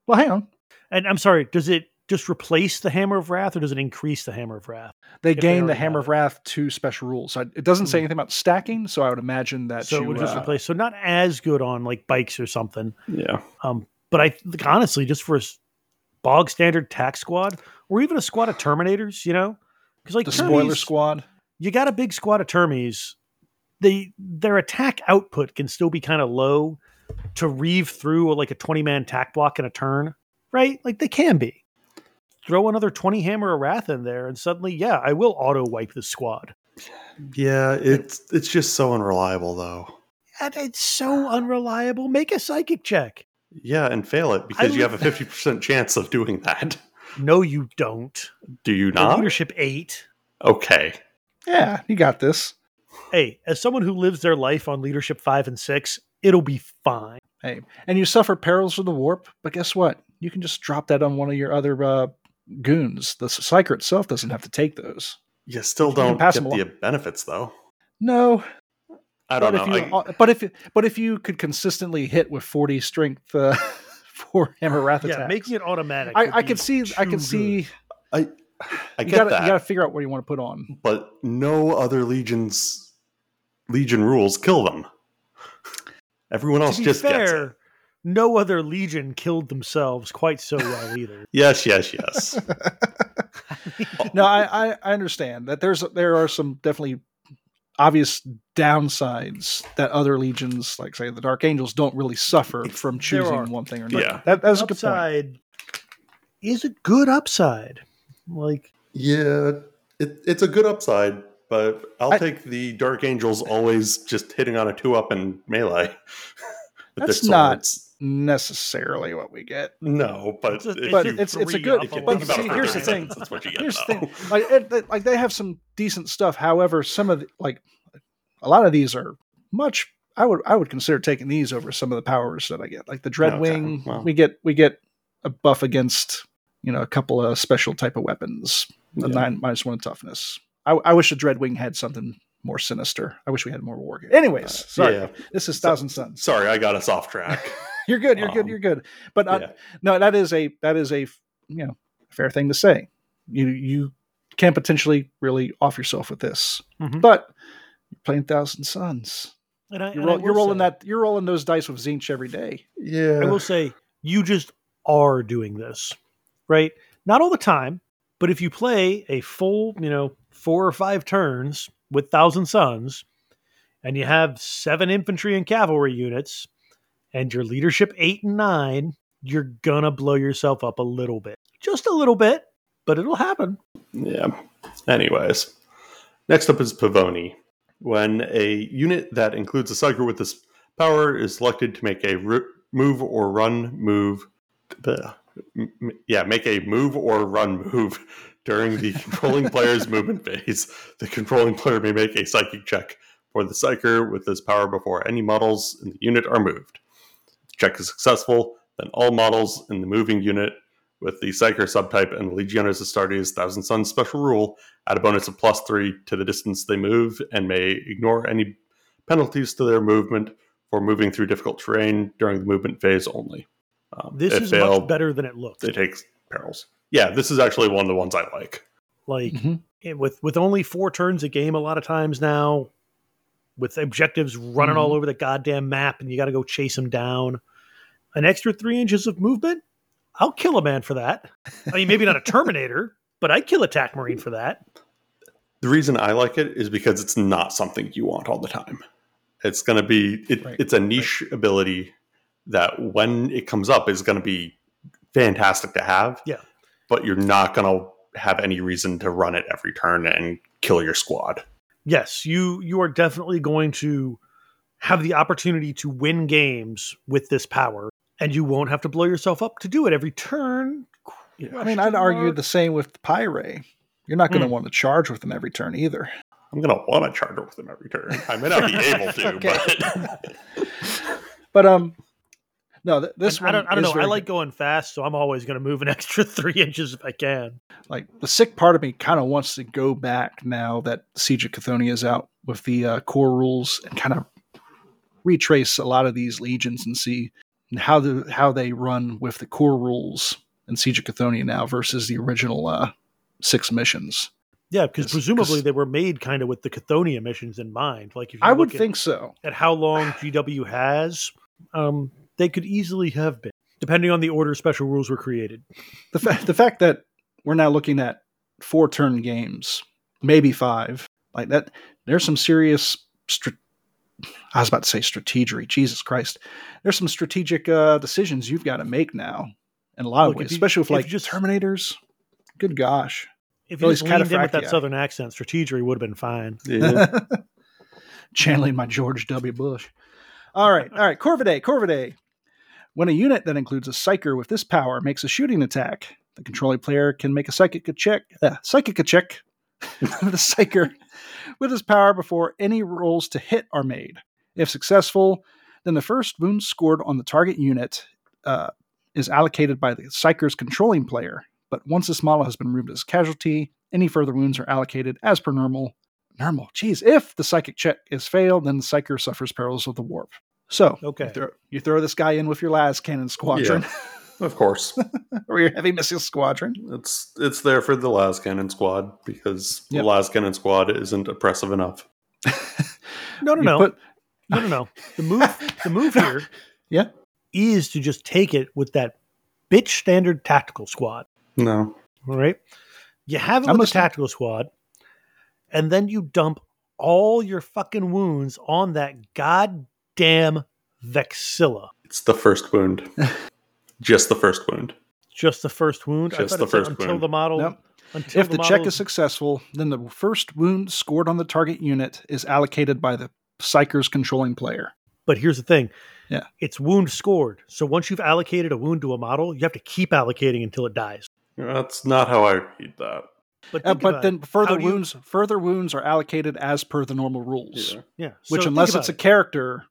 well, hang on. and I'm sorry, does it just replace the Hammer of Wrath or does it increase the Hammer of Wrath? They If they gain the Hammer of Wrath to special rules. So it doesn't say Hmm. anything about stacking, so I would imagine that so you, it would just uh, replace. So not as good on like bikes or something. Yeah. Um, but I think honestly, just for a s- bog standard tax squad, or even a squad of Terminators, you know, because like the spoiler squad. you got a big squad of Termies. They their attack output can still be kind of low to reeve through like a twenty man tack block in a turn, right? Like they can be. Throw another twenty hammer of wrath in there, and suddenly, yeah, I will auto wipe the squad. Yeah, it's it's just so unreliable though. And it's so unreliable. Make a psychic check. Yeah, and fail it because I you have a 50% chance of doing that. No, you don't. Do you The not? leadership eight. Okay. Yeah, you got this. hey, as someone who lives their life on leadership five and six, it'll be fine. Hey, and you suffer perils of the warp, but guess what? You can just drop that on one of your other uh, goons. The psyker itself doesn't have to take those. You still You can don't pass get the benefits though. No, I don't but know. if you, I- but if but if you could consistently hit with forty strength uh, for hammer wrath Yeah, attacks, making it automatic. I, I be could see I can could see I I you get gotta that, you gotta figure out what you want to put on. but no other legions legion rules kill them. Everyone else To be just gets it. Fair, no other legion killed themselves quite so well either. Yes, yes, yes. No, I, I I understand that there's there are some definitely obvious downsides that other legions, like say the Dark Angels, don't really suffer from choosing one thing or another. Yeah. that, that's a good point. Upside, is a good upside. Like, Yeah, it, it's a good upside, but I'll I- take the Dark Angels always just hitting on a two up in melee. That's not- swords. Necessarily what we get. No, but It's a- But it's it's a good. up But see, here's the thing. That's what you get. Here's the thing. Like, it, it- like they have some decent stuff. However, some of the, like a lot of these are much. I would I would consider taking these over some of the powers that I get. Like the Dreadwing, Okay, well. we get we get a buff against you know a couple of special type of weapons. A Yeah. nine minus one toughness. I, I wish the Dreadwing had something more sinister. I wish we had more war. Anyways, uh, sorry. Yeah. This is Thousand Sons. Sorry, I got us off track. You're good. You're good. Um, You're good. But uh, yeah. no, that is a that is a you know fair thing to say. You you can potentially really off yourself with this, Mhm. but you're playing Thousand Sons. and I, You're, and I you're rolling say- that. You're rolling those dice with Tzeentch every day. Yeah. I will say you just are doing this, right? Not all the time, but if you play a full, you know, four or five turns with Thousand Sons, and you have seven infantry and cavalry units, and your leadership eight and nine, you're gonna blow yourself up a little bit, just a little bit, but it'll happen. Yeah. Anyways, next up is Pavoni. When a unit that includes a psyker with this power is selected to make a move or run move, bleh, m- yeah, make a move or run move during the controlling player's movement phase, the controlling player may make a psychic check for the psyker with this power before any models in the unit are moved. If the check is successful, then all models in the moving unit with the Psyker subtype and the Legiones Astartes Thousand Sons special rule add a bonus of plus three to the distance they move and may ignore any penalties to their movement for moving through difficult terrain during the movement phase only. Um, This is failed, much better than it looks. It takes perils. Yeah, this is actually one of the ones I like. Like Mhm. it- with with only four turns a game, a lot of times now, with objectives running all over the goddamn map, and you got to go chase them down. An extra three inches of movement, I'll kill a man for that. I mean, maybe not a Terminator, but I'd kill a TAC Marine for that. The reason I like it is because it's not something you want all the time. It's going to be it, Right, it's a niche ability that when it comes up is going to be fantastic to have. Yeah. But you're not going to have any reason to run it every turn and kill your squad. Yes, you you are definitely going to have the opportunity to win games with this power, and you won't have to blow yourself up to do it every turn. I mean, I'd argue the same with Pyre. You're not going to Hmm. want to charge with them every turn either. I'm going to want to charge with them every turn. I may not be able to, but But um, no, th- this I one don't. I don't is know. I very like going fast, so I'm always going to move an extra three inches if I can. like the sick part of me kind of wants to go back now that Siege of Cthonia is out with the uh, core rules and kind of retrace a lot of these legions and see how the how they run with the core rules in Siege of Cthonia now versus the original uh, six missions. Yeah, because presumably 'cause- they were made kind of with the Cthonia missions in mind. Like if you I would at- think so. at how long GW has, um, they could easily have been, depending on the order special rules were created. The fact the fact that we're now looking at four turn games, maybe five, like that. There's some serious. Str- I was about to say strategery. Jesus Christ, there's some strategic uh, decisions you've got to make now in a lot Look, of if ways, you- especially with if like just- Terminators. Good gosh, If At you least just leaned in with that southern accent, strategery would have been fine. yeah. channeling my George W. Bush. All right, all right. Corvidae, Corvidae. When a unit that includes a psyker with this power makes a shooting attack, the controlling player can make a psychic check. Uh, psychic check the psyker with his power before any rolls to hit are made. If successful, then the first wound scored on the target unit uh, is allocated by the psyker's controlling player. But once this model has been removed as a casualty, any further wounds are allocated as per normal normal. Geez, if the psychic check is failed, then the psyker suffers perils of the warp. So, Okay. you throw, you throw this guy in with your las cannon squadron Of course. or your heavy missile squadron. It's it's there for the Las Cannon squad because Yep. the Las Cannon squad isn't oppressive enough. No, no, You no, put- no, no, no. The move, the move here, Yeah. is to just take it with that bitch standard tactical squad. No. All right, you have it I'm with the listening. tactical squad, and then you dump all your fucking wounds on that goddamn Vexilla. It's the first wound. Just the first wound. Just the first wound. Just thought the first until wound. the model. Nope. Until if the, the, check is successful, then the first wound scored on the target unit is allocated by the Psyker's controlling player. But here's the thing. Yeah. It's wound scored. So once you've allocated a wound to a model, you have to keep allocating until it dies. That's not how I read that. But, Uh, but then it. further How do you- wounds, further wounds are allocated as per the normal rules. Yeah. yeah. Which, so unless think it's a character,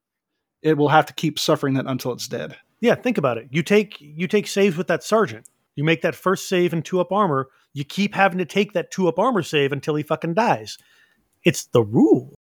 it will have to keep suffering that until it's dead. yeah, think about it. You take you take saves with that sergeant. You make that first save in two up armor. You keep having to take that two up armor save until he fucking dies. It's the rule.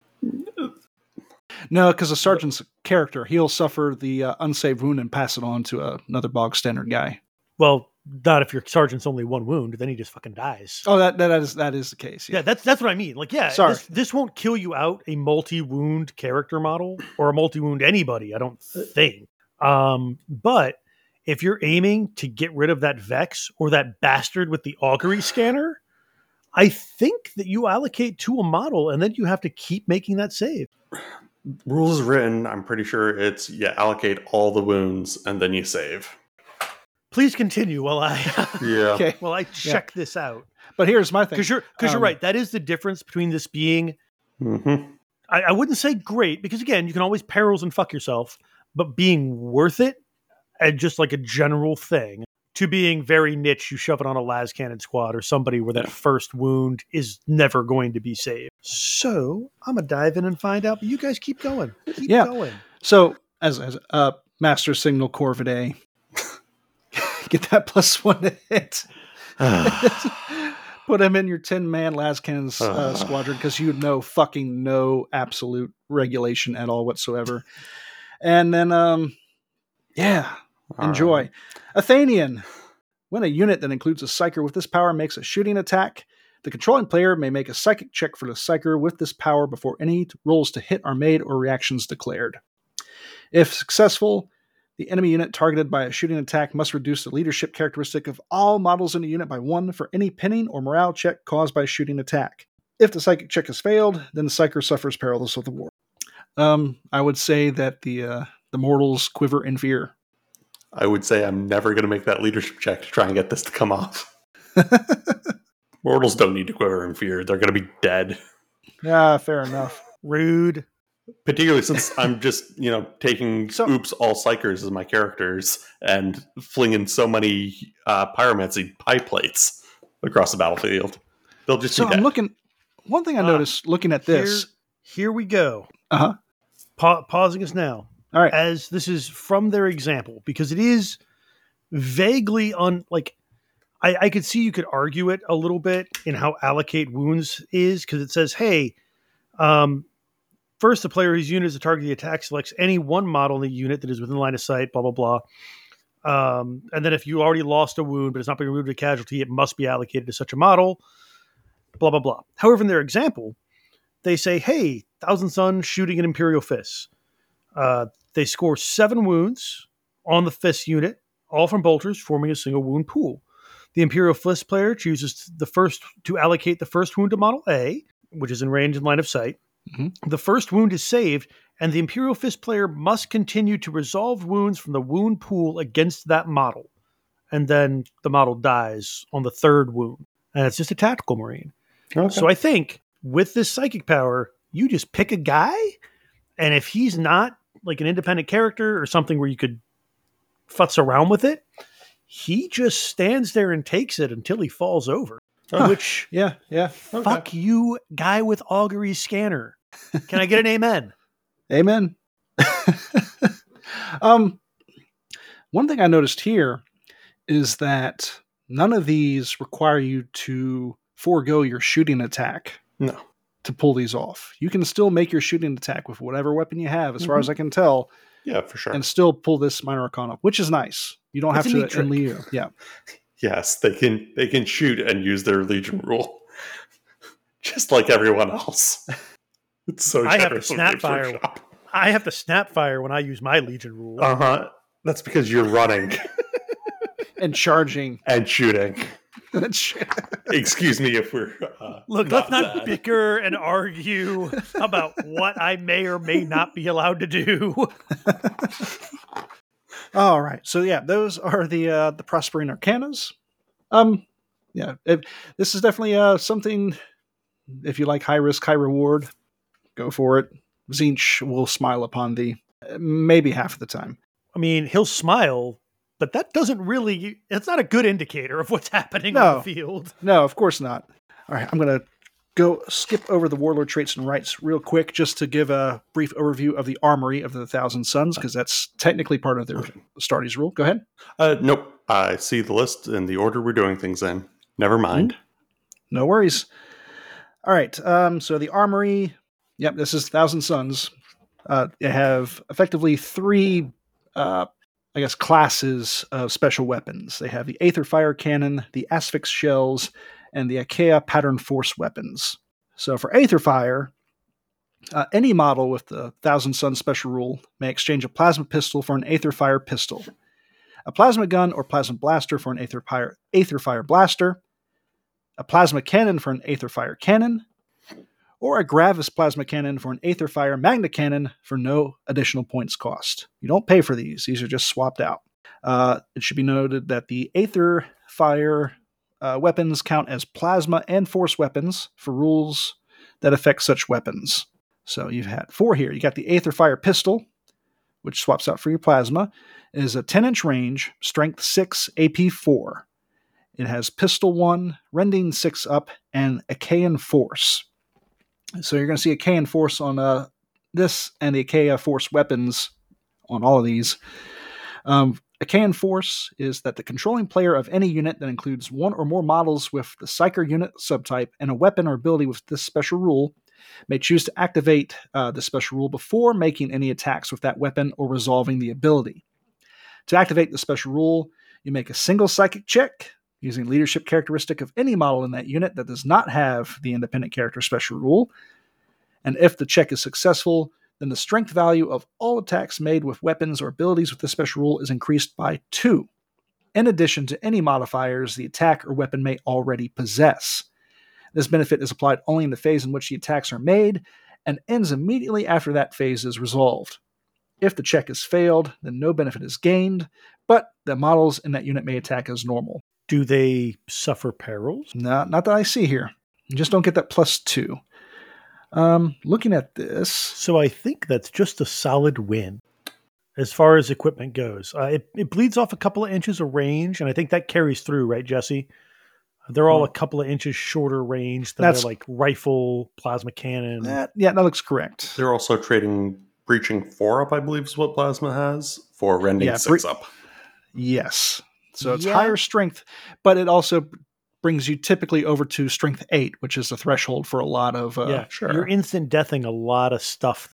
No, because a sergeant's a character, he'll suffer the uh, unsaved wound and pass it on to uh, another bog standard guy. Well, not if your sergeant's only one wound, then he just fucking dies. Oh, that that is that is the case. Yeah, Yeah. that's that's what I mean. Like, yeah, Sorry. This, this won't kill you out a multi-wound character model or a multi-wound anybody. I don't think. Um, but if you're aiming to get rid of that Vex or that bastard with the augury scanner, I think that you allocate to a model and then you have to keep making that save. Rules written, I'm pretty sure it's you allocate all the wounds and then you save. Please continue while I Yeah. Okay. while I check this out But here's my thing. because you're because Um, you're right. That is the difference between this being hmm I, I wouldn't say great because again, you can always perils and fuck yourself, but being worth it and just like a general thing to being very niche, you shove it on a las cannon squad or somebody where that first wound is never going to be saved. So I'm gonna dive in and find out, but you guys keep going. Keep Yeah. going. So as as uh, Master Signal Corvidae, get that plus one to hit. Put him in your ten man las cannons uh, squadron because you know fucking no absolute regulation at all whatsoever. And then um, yeah, enjoy. Athenian. When a unit that includes a psyker with this power makes a shooting attack, the controlling player may make a psychic check for the psyker with this power before any rolls to hit are made or reactions declared. If successful, the enemy unit targeted by a shooting attack must reduce the leadership characteristic of all models in the unit by one for any pinning or morale check caused by a shooting attack. If the psychic check has failed, then the psyker suffers perilous of the war. Um, I would say that the uh, the mortals quiver in fear. I would say I'm never going to make that leadership check to try and get this to come off. Mortals don't need to quiver in fear. They're going to be dead. Yeah, fair enough. Rude. Particularly since I'm just, you know, taking So- oops all psykers as my characters and flinging so many uh, pyromancy pie plates across the battlefield. They'll just So be dead. I'm looking. One thing I Ah, noticed looking at this. Here, here we go. Uh huh. Pa- pausing us now. All right. as this is from their example because it is vaguely on like I, I could see you could argue it a little bit in how allocate wounds is because it says hey um, first the player whose unit is the target of the attack selects any one model in the unit that is within line of sight blah blah blah. Um, and then if you already lost a wound but it's not being removed to casualty it must be allocated to such a model blah blah blah. However in their example they say hey thousand son shooting an imperial fist uh, they score seven wounds on the fist unit, all from bolters, forming a single wound pool. The Imperial Fist player chooses the first to allocate the first wound to Model A, which is in range and line of sight. Mhm. The first wound is saved, and the Imperial Fist player must continue to resolve wounds from the wound pool against that model. And then the model dies on the third wound. And it's just a tactical marine. Okay. So I think with this psychic power, you just pick a guy, and if he's not like an independent character or something where you could futz around with it, he just stands there and takes it until he falls over. Huh. Which Yeah. Yeah. Okay. fuck you, guy with augury scanner. Can I get an amen? Amen. um, one thing I noticed here is that none of these require you to forego your shooting attack No. To pull these off. You can still make your shooting attack with whatever weapon you have, as far as I can tell, Yeah, for sure. and still pull this minor arcana, which is nice. You don't It's a have neat to trick. enlist. Yeah. yes, they can they can shoot and use their legion rule. Just like everyone else. It's so I have to generous snap fire. Workshop. I have to snap fire when I use my Legion rule. Uh-huh. That's because you're running And charging. and shooting. That's- Excuse me if we're uh, Look, let's not sad. bicker and argue about what I may or may not be allowed to do. All right. So yeah, those are the uh, the Prosperine Arcanas. Um, yeah, it, this is definitely uh, something. If you like high risk, high reward, go for it. Tzeentch will smile upon thee, uh, maybe half of the time. I mean, he'll smile, but that doesn't really. It's not a good indicator of what's happening No. on the field. No, of course not. All right, I'm going to go skip over the warlord traits and rights real quick just to give a brief overview of the armory of the Thousand Sons because that's technically part of their Astartes rule. Go ahead. Uh, nope. I see the list and the order we're doing things in. Never mind. No worries. All right. Um, so the armory. Yep, this is Thousand Sons. Uh, they have effectively three, uh, I guess, classes of special weapons. They have the Aether Fire Cannon, the Asphyx Shells, and the Achaea Pattern Force weapons. So for Aether Fire, uh, any model with the Thousand Son special rule may exchange a plasma pistol for an Aether Fire pistol, a plasma gun or plasma blaster for an Aether Fire, Aether Fire blaster, a plasma cannon for an Aether Fire cannon, or a Gravis plasma cannon for an Aether Fire magna cannon for no additional points cost. You don't pay for these; these are just swapped out. Uh, it should be noted that the Aether Fire uh, weapons count as plasma and force weapons for rules that affect such weapons. So you've had four here. You got the Aether Fire pistol, which swaps out for your plasma. It is a 10 inch range, strength 6, AP 4. It has pistol 1, rending 6 up, and Achaean force. So you're going to see Achaean force on uh, this and the Achaea force weapons on all of these. Um, Achaean force is that the controlling player of any unit that includes one or more models with the Psyker unit subtype and a weapon or ability with this special rule may choose to activate uh, the special rule before making any attacks with that weapon or resolving the ability. To activate the special rule, you make a single psychic check using leadership characteristic of any model in that unit that does not have the independent character special rule. And if the check is successful, then the strength value of all attacks made with weapons or abilities with this special rule is increased by 2, in addition to any modifiers the attack or weapon may already possess. This benefit is applied only in the phase in which the attacks are made and ends immediately after that phase is resolved. If the check is failed, then no benefit is gained, but the models in that unit may attack as normal. Do they suffer perils? No, not that I see here. You just don't get that plus two. Um, looking at this, So I think that's just a solid win as far as equipment goes. Uh, it, it bleeds off a couple of inches of range, and I think that carries through, right, Jesse? They're all a couple of inches shorter range than That's- their like rifle, plasma cannon. that, yeah, that looks correct. They're also trading breaching four up, I believe is what plasma has, for rending Yeah, six bre- up. Yes. So it's Yeah. higher strength, but it also brings you typically over to strength eight, which is the threshold for a lot of. Uh, yeah, sure. You're instant deathing a lot of stuff.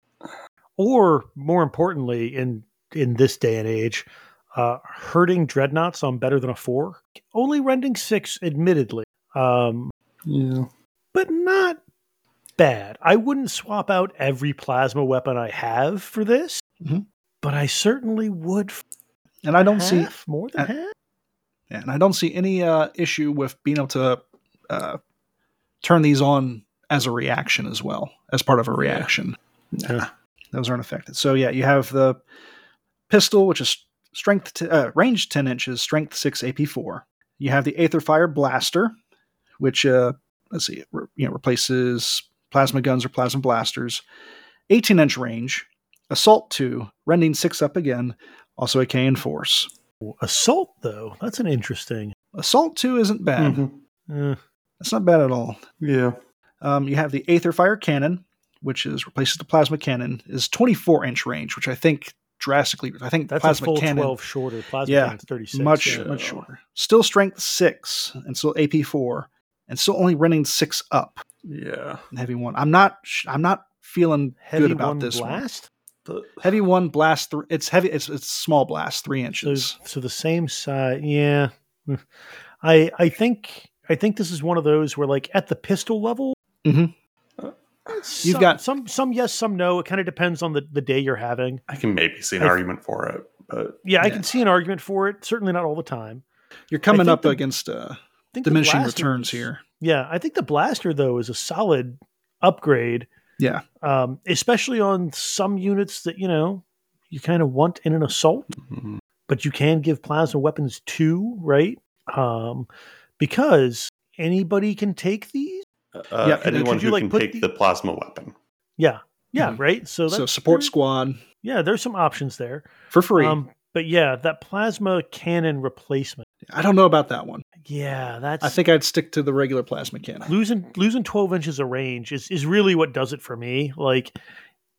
Or more importantly, in in this day and age, uh, hurting dreadnoughts on better than a four. Only rending six, admittedly, um, Yeah. but not bad. I wouldn't swap out every plasma weapon I have for this, Mhm. but I certainly would. f- And I don't see more than uh, half. And I don't see any uh, issue with being able to uh, turn these on as a reaction as well, as part of a reaction. Yeah. Those aren't affected. So yeah, you have the pistol, which is strength t- uh, range ten inches, strength six, AP four. You have the Aether Fire Blaster, which uh, let's see, re- you know, replaces plasma guns or plasma blasters. Eighteen inch range, assault two, rending six up again, also Achaean force. Assault, though, that's an interesting. Assault two isn't bad. Mhm. Uh, That's not bad at all. Yeah. Um, you have the Aether Fire Cannon, which is replaces the plasma cannon, is 24 inch range, which I think drastically. I think that's plasma a full cannon twelve shorter. Plasma Yeah, cannon's thirty six. much yeah. much shorter. Still strength six and still AP four, and still only running six up. Yeah. Heavy one. I'm not. I'm not feeling Heavy good about one this one. blast. The- Heavy one blast. Th- it's heavy. It's it's small blast, three inches. so the same size. Yeah, I I think I think this is one of those where like at the pistol level, Mhm. some, got- some some yes, some no. It kind of depends on the the day you're having. I can maybe see an I- argument for it, but Yeah, I can see an argument for it. Certainly not all the time. You're coming up the- against uh, I think the diminishing blaster returns here. Yeah, I think the blaster though is a solid upgrade. Yeah. um, especially on some units that you know you kind of want in an assault. mhm. but you can give plasma weapons too, right? Um, because anybody can take these. Uh, Yeah, anyone could you, who like, can put take the- the plasma weapon. Yeah, yeah, Mhm. right. So So support squad Yeah, there's some options there. for free. Um, but yeah, that plasma cannon replacement. I don't know about that one. Yeah, that's I think I'd stick to the regular plasma cannon. losing losing 12 inches of range is, is really what does it for me like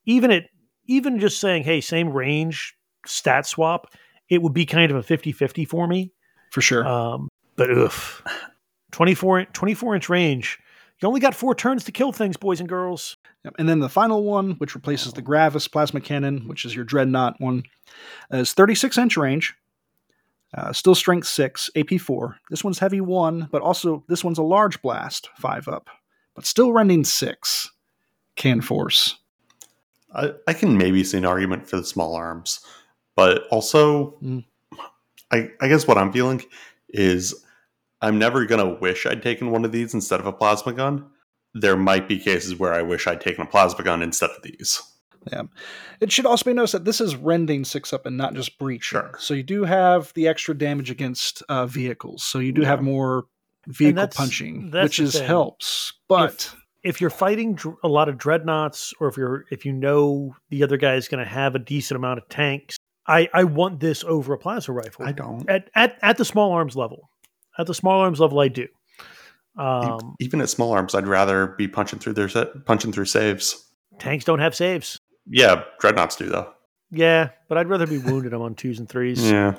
even it even just saying hey same range stat swap it would be kind of a 50-50 for me For sure. um, but oof 24, 24 inch range you only got four turns to kill things boys and girls. And then the final one, which replaces the Gravis plasma cannon, which is your Dreadnought one, is 36 inch range. Uh, still strength 6, AP 4. This one's heavy 1, but also this one's a large blast, 5 up, but still rending 6. Can force. I, I can maybe see an argument for the small arms, but also, Mm. I, I guess what I'm feeling is I'm never going to wish I'd taken one of these instead of a plasma gun. There might be cases where I wish I'd taken a plasma gun instead of these. It should also be noticed that this is rending 6 up and not just breach. Sure. So you do have the extra damage against uh, vehicles. So you do have more vehicle that's- punching, that's which is thing. helps. But if you're fighting dr- a lot of dreadnoughts or if you're if you know the other guy is going to have a decent amount of tanks i i want this over a plasma rifle I don't. at, at at the small arms level at the small arms level i do um Even at small arms, I'd rather be punching through their sa- punching through saves. tanks don't have saves Yeah, dreadnoughts do though. yeah but i'd rather be wounded i'm on twos and threes Yeah,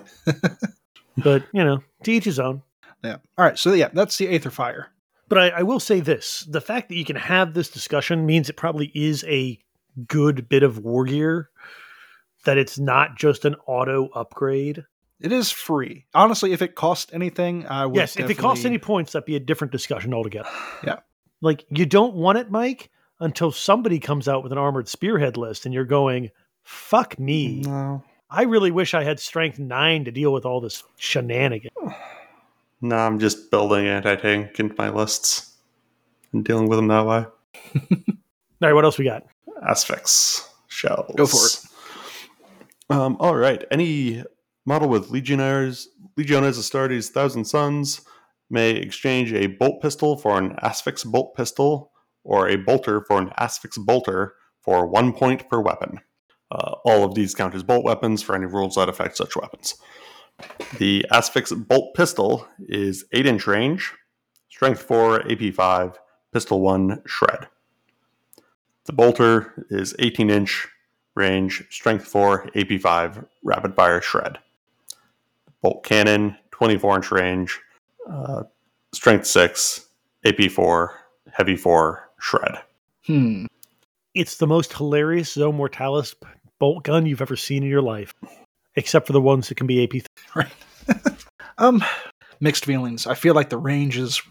but you know to each his own yeah. All right. So yeah, that's the Aether Fire. but I, I will say this the fact that you can have this discussion means it probably is a good bit of war gear that it's not just an auto upgrade It is free. Honestly, if it cost anything, I would. yes, if it costs any points, that'd be a different discussion altogether. Yeah. Like you don't want it, Mike, until somebody comes out with an armored spearhead list and you're going, fuck me. no, I really wish I had strength nine to deal with all this shenanigan. no, I'm just building anti tank into my lists and dealing with them that way. All right, what else we got? Asphyx shells. Go for it. Um, all right. Any model with Legionnaires, Legiones Astartes Thousand Sons may exchange a bolt pistol for an Asphyx bolt pistol or a bolter for an Asphyx bolter for one point per weapon. Uh, all of these count as bolt weapons for any rules that affect such weapons. The Asphyx bolt pistol is 8 inch range, strength 4, AP 5, pistol 1, shred. The bolter is 18 inch range, strength 4, AP 5, rapid fire shred. Bolt cannon, 24 inch range, uh, strength 6, AP 4, heavy 4, shred. Hmm. It's the most hilarious Zone Mortalis bolt gun you've ever seen in your life, except for the ones that can be AP. Right. Um, mixed feelings. I feel like the ranges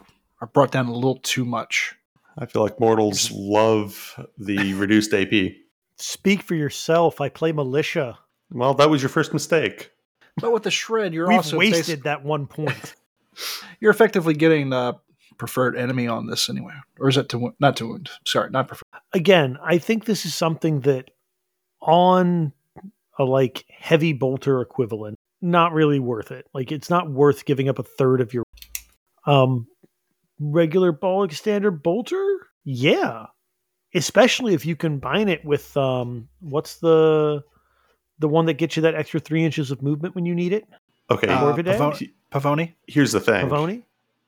are brought down a little too much. I feel like mortals love the reduced AP. Speak for yourself. I play militia. Well, that was your first mistake. But with the shred, you're We've also wasted basi- that one point. you're effectively getting the preferred enemy on this anyway, or is it to not to wound? Sorry, not preferred. again, I think this is something that on a like heavy bolter equivalent, not really worth it. Like it's not worth giving up a third of your um regular ball extender bolter. Yeah. Especially if you combine it with um what's the the one that gets you that extra three inches of movement when you need it? Okay, Uh, Corvidae? Pavo- Pavoni. here's the thing. Pavoni?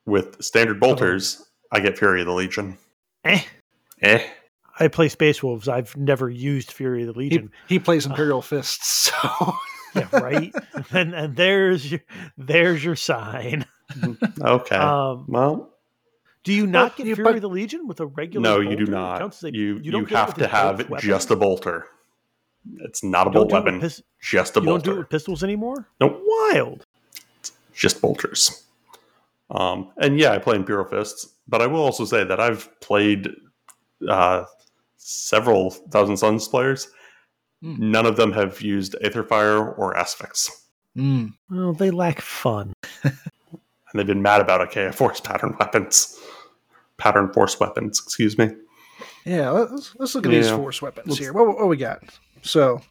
With standard bolters, I get Fury of the Legion. Eh. Eh. I play Space Wolves. I've never used Fury of the Legion. he plays Imperial Fists, so yeah, right. and and there's your there's your sign. Okay. Um, well, Do you not But- get Fury but- of the Legion with a regular? no, you do not. counts as a- you you, don't get it have to have just a bolter. It's not a You bolt do it with weapon, pis- just a you don't do it with pistols anymore. Nope. Wild. just bolters. Um, and yeah, I play in Imperial Fists, but I will also say that I've played uh, several Thousand Sons players. Hmm. None of them have used Aetherfire or Asphyx, Mm. Well, they lack fun. and they've been mad about Achaea Force pattern weapons, pattern force weapons. Excuse me. yeah. Let's, let's look at these force weapons Let's- here. What, what we got? So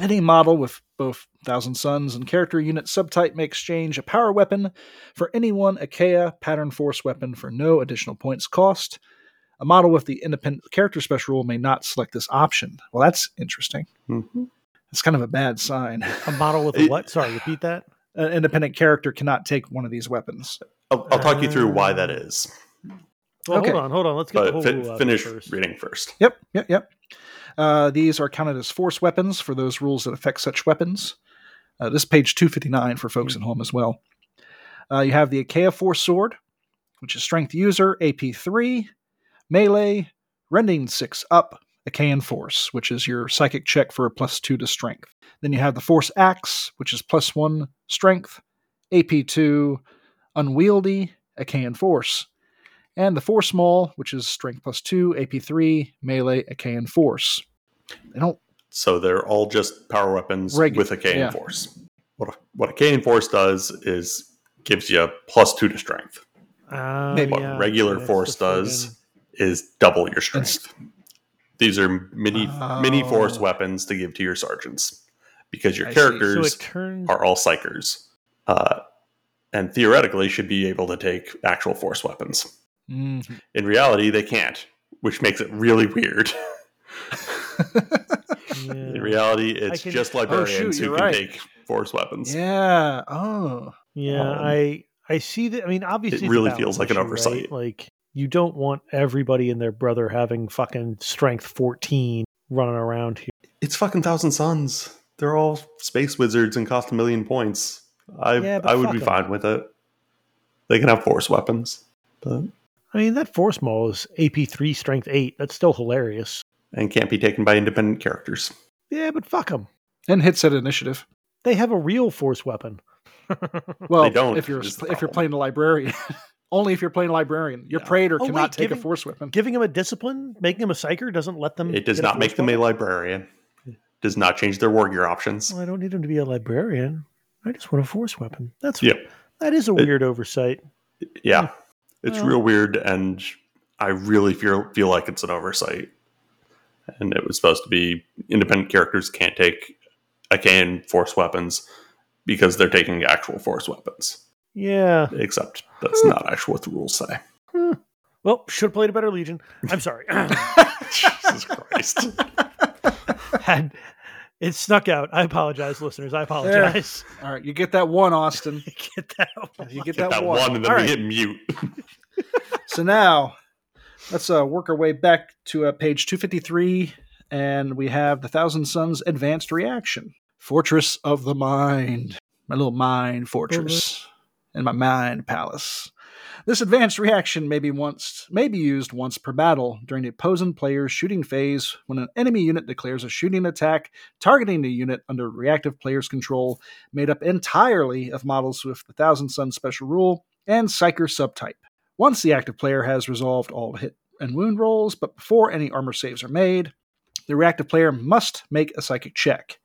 Any model with both Thousand Sons and character unit subtype may exchange a power weapon for any one Achaea pattern force weapon for no additional points cost. A model with the independent character special rule may not select this option. Well, that's interesting. Mhm. It's kind of a bad sign. A model with a what? Sorry, repeat that. An independent character cannot take one of these weapons. I'll, I'll talk you through why that is, Well, Okay. hold on, hold on. Let's get the whole fi- finish first. reading first. Yep, yep, yep. Uh, these are counted as force weapons for those rules that affect such weapons. Uh, this page 259 for folks at home as well. Uh, you have the Achaean Force Sword, which is Strength User, AP3, Melee, Rending 6 up, Achaean Force, which is your psychic check for a plus 2 to Strength. Then you have the Force Axe, which is plus 1 Strength, AP2, Unwieldy, Achaean Force and the Force maul, which is Strength plus 2, AP3, Melee, Achaean Force. They don't. So they're all just power weapons Regu- with a Achaean yeah. force. What a, what a Achaean force does is gives you a plus two to strength. Ah, Maybe. What yeah, regular force does friggin- is double your strength. These are mini mini force Oh. weapons to give to your sergeants because your I see. So characters turns. are all psykers, uh, and theoretically should be able to take actual force weapons. Mm. In reality, they can't, which makes it really weird. yeah. In reality, it's can- just Oh, librarians shoot, who can right. take force weapons. yeah. Oh. Yeah, Um, I I see that. I mean, obviously, it really feels like an oversight. right? Like you don't want everybody and their brother having fucking strength fourteen running around here. It's fucking Thousand Sons. They're all space wizards and cost a million points. I Yeah, I would be be 'em. fine with it. They can have force weapons, but I mean, that force maul is AP three strength eight. That's still hilarious. and can't be taken by independent characters. Yeah, but fuck them. And hits at initiative. They have a real force weapon. Well, They don't, if you're if you're playing a librarian. Only if you're playing a librarian. Your Yeah. praetor Oh, cannot wait, take a force weapon. Giving him a discipline, making him a psyker, doesn't let them. It does get a not make force them a weapon? librarian. Does not change their war gear options. Well, I don't need him to be a librarian. I just want a force weapon. That's Yeah. That is a It- weird oversight. Yeah, hmm. It's Well- real weird, and I really feel feel like it's an oversight. And it was supposed to be independent characters can't take Achaean force weapons because they're taking actual force weapons. Yeah. Except that's not actually what the rules say. Hmm. Well, should have played a better Legion. I'm sorry. Jesus Christ! Had it snuck out. I apologize, listeners. I apologize. All right, you get that one, Austin. You get that. one. You get Get that, that one. one, and then All we right. hit mute. So now let's uh, work our way back to uh, page 253, and we have the Thousand Sons advanced reaction Fortress of the Mind. My little mind fortress and my mind palace. This advanced reaction may be once may be used once per battle during the opposing player's shooting phase when an enemy unit declares a shooting attack targeting the unit under reactive player's control, made up entirely of models with the Thousand Son special rule and Psyker subtype. Once the active player has resolved all hit and wound rolls, but before any armor saves are made, the reactive player must make a psychic check.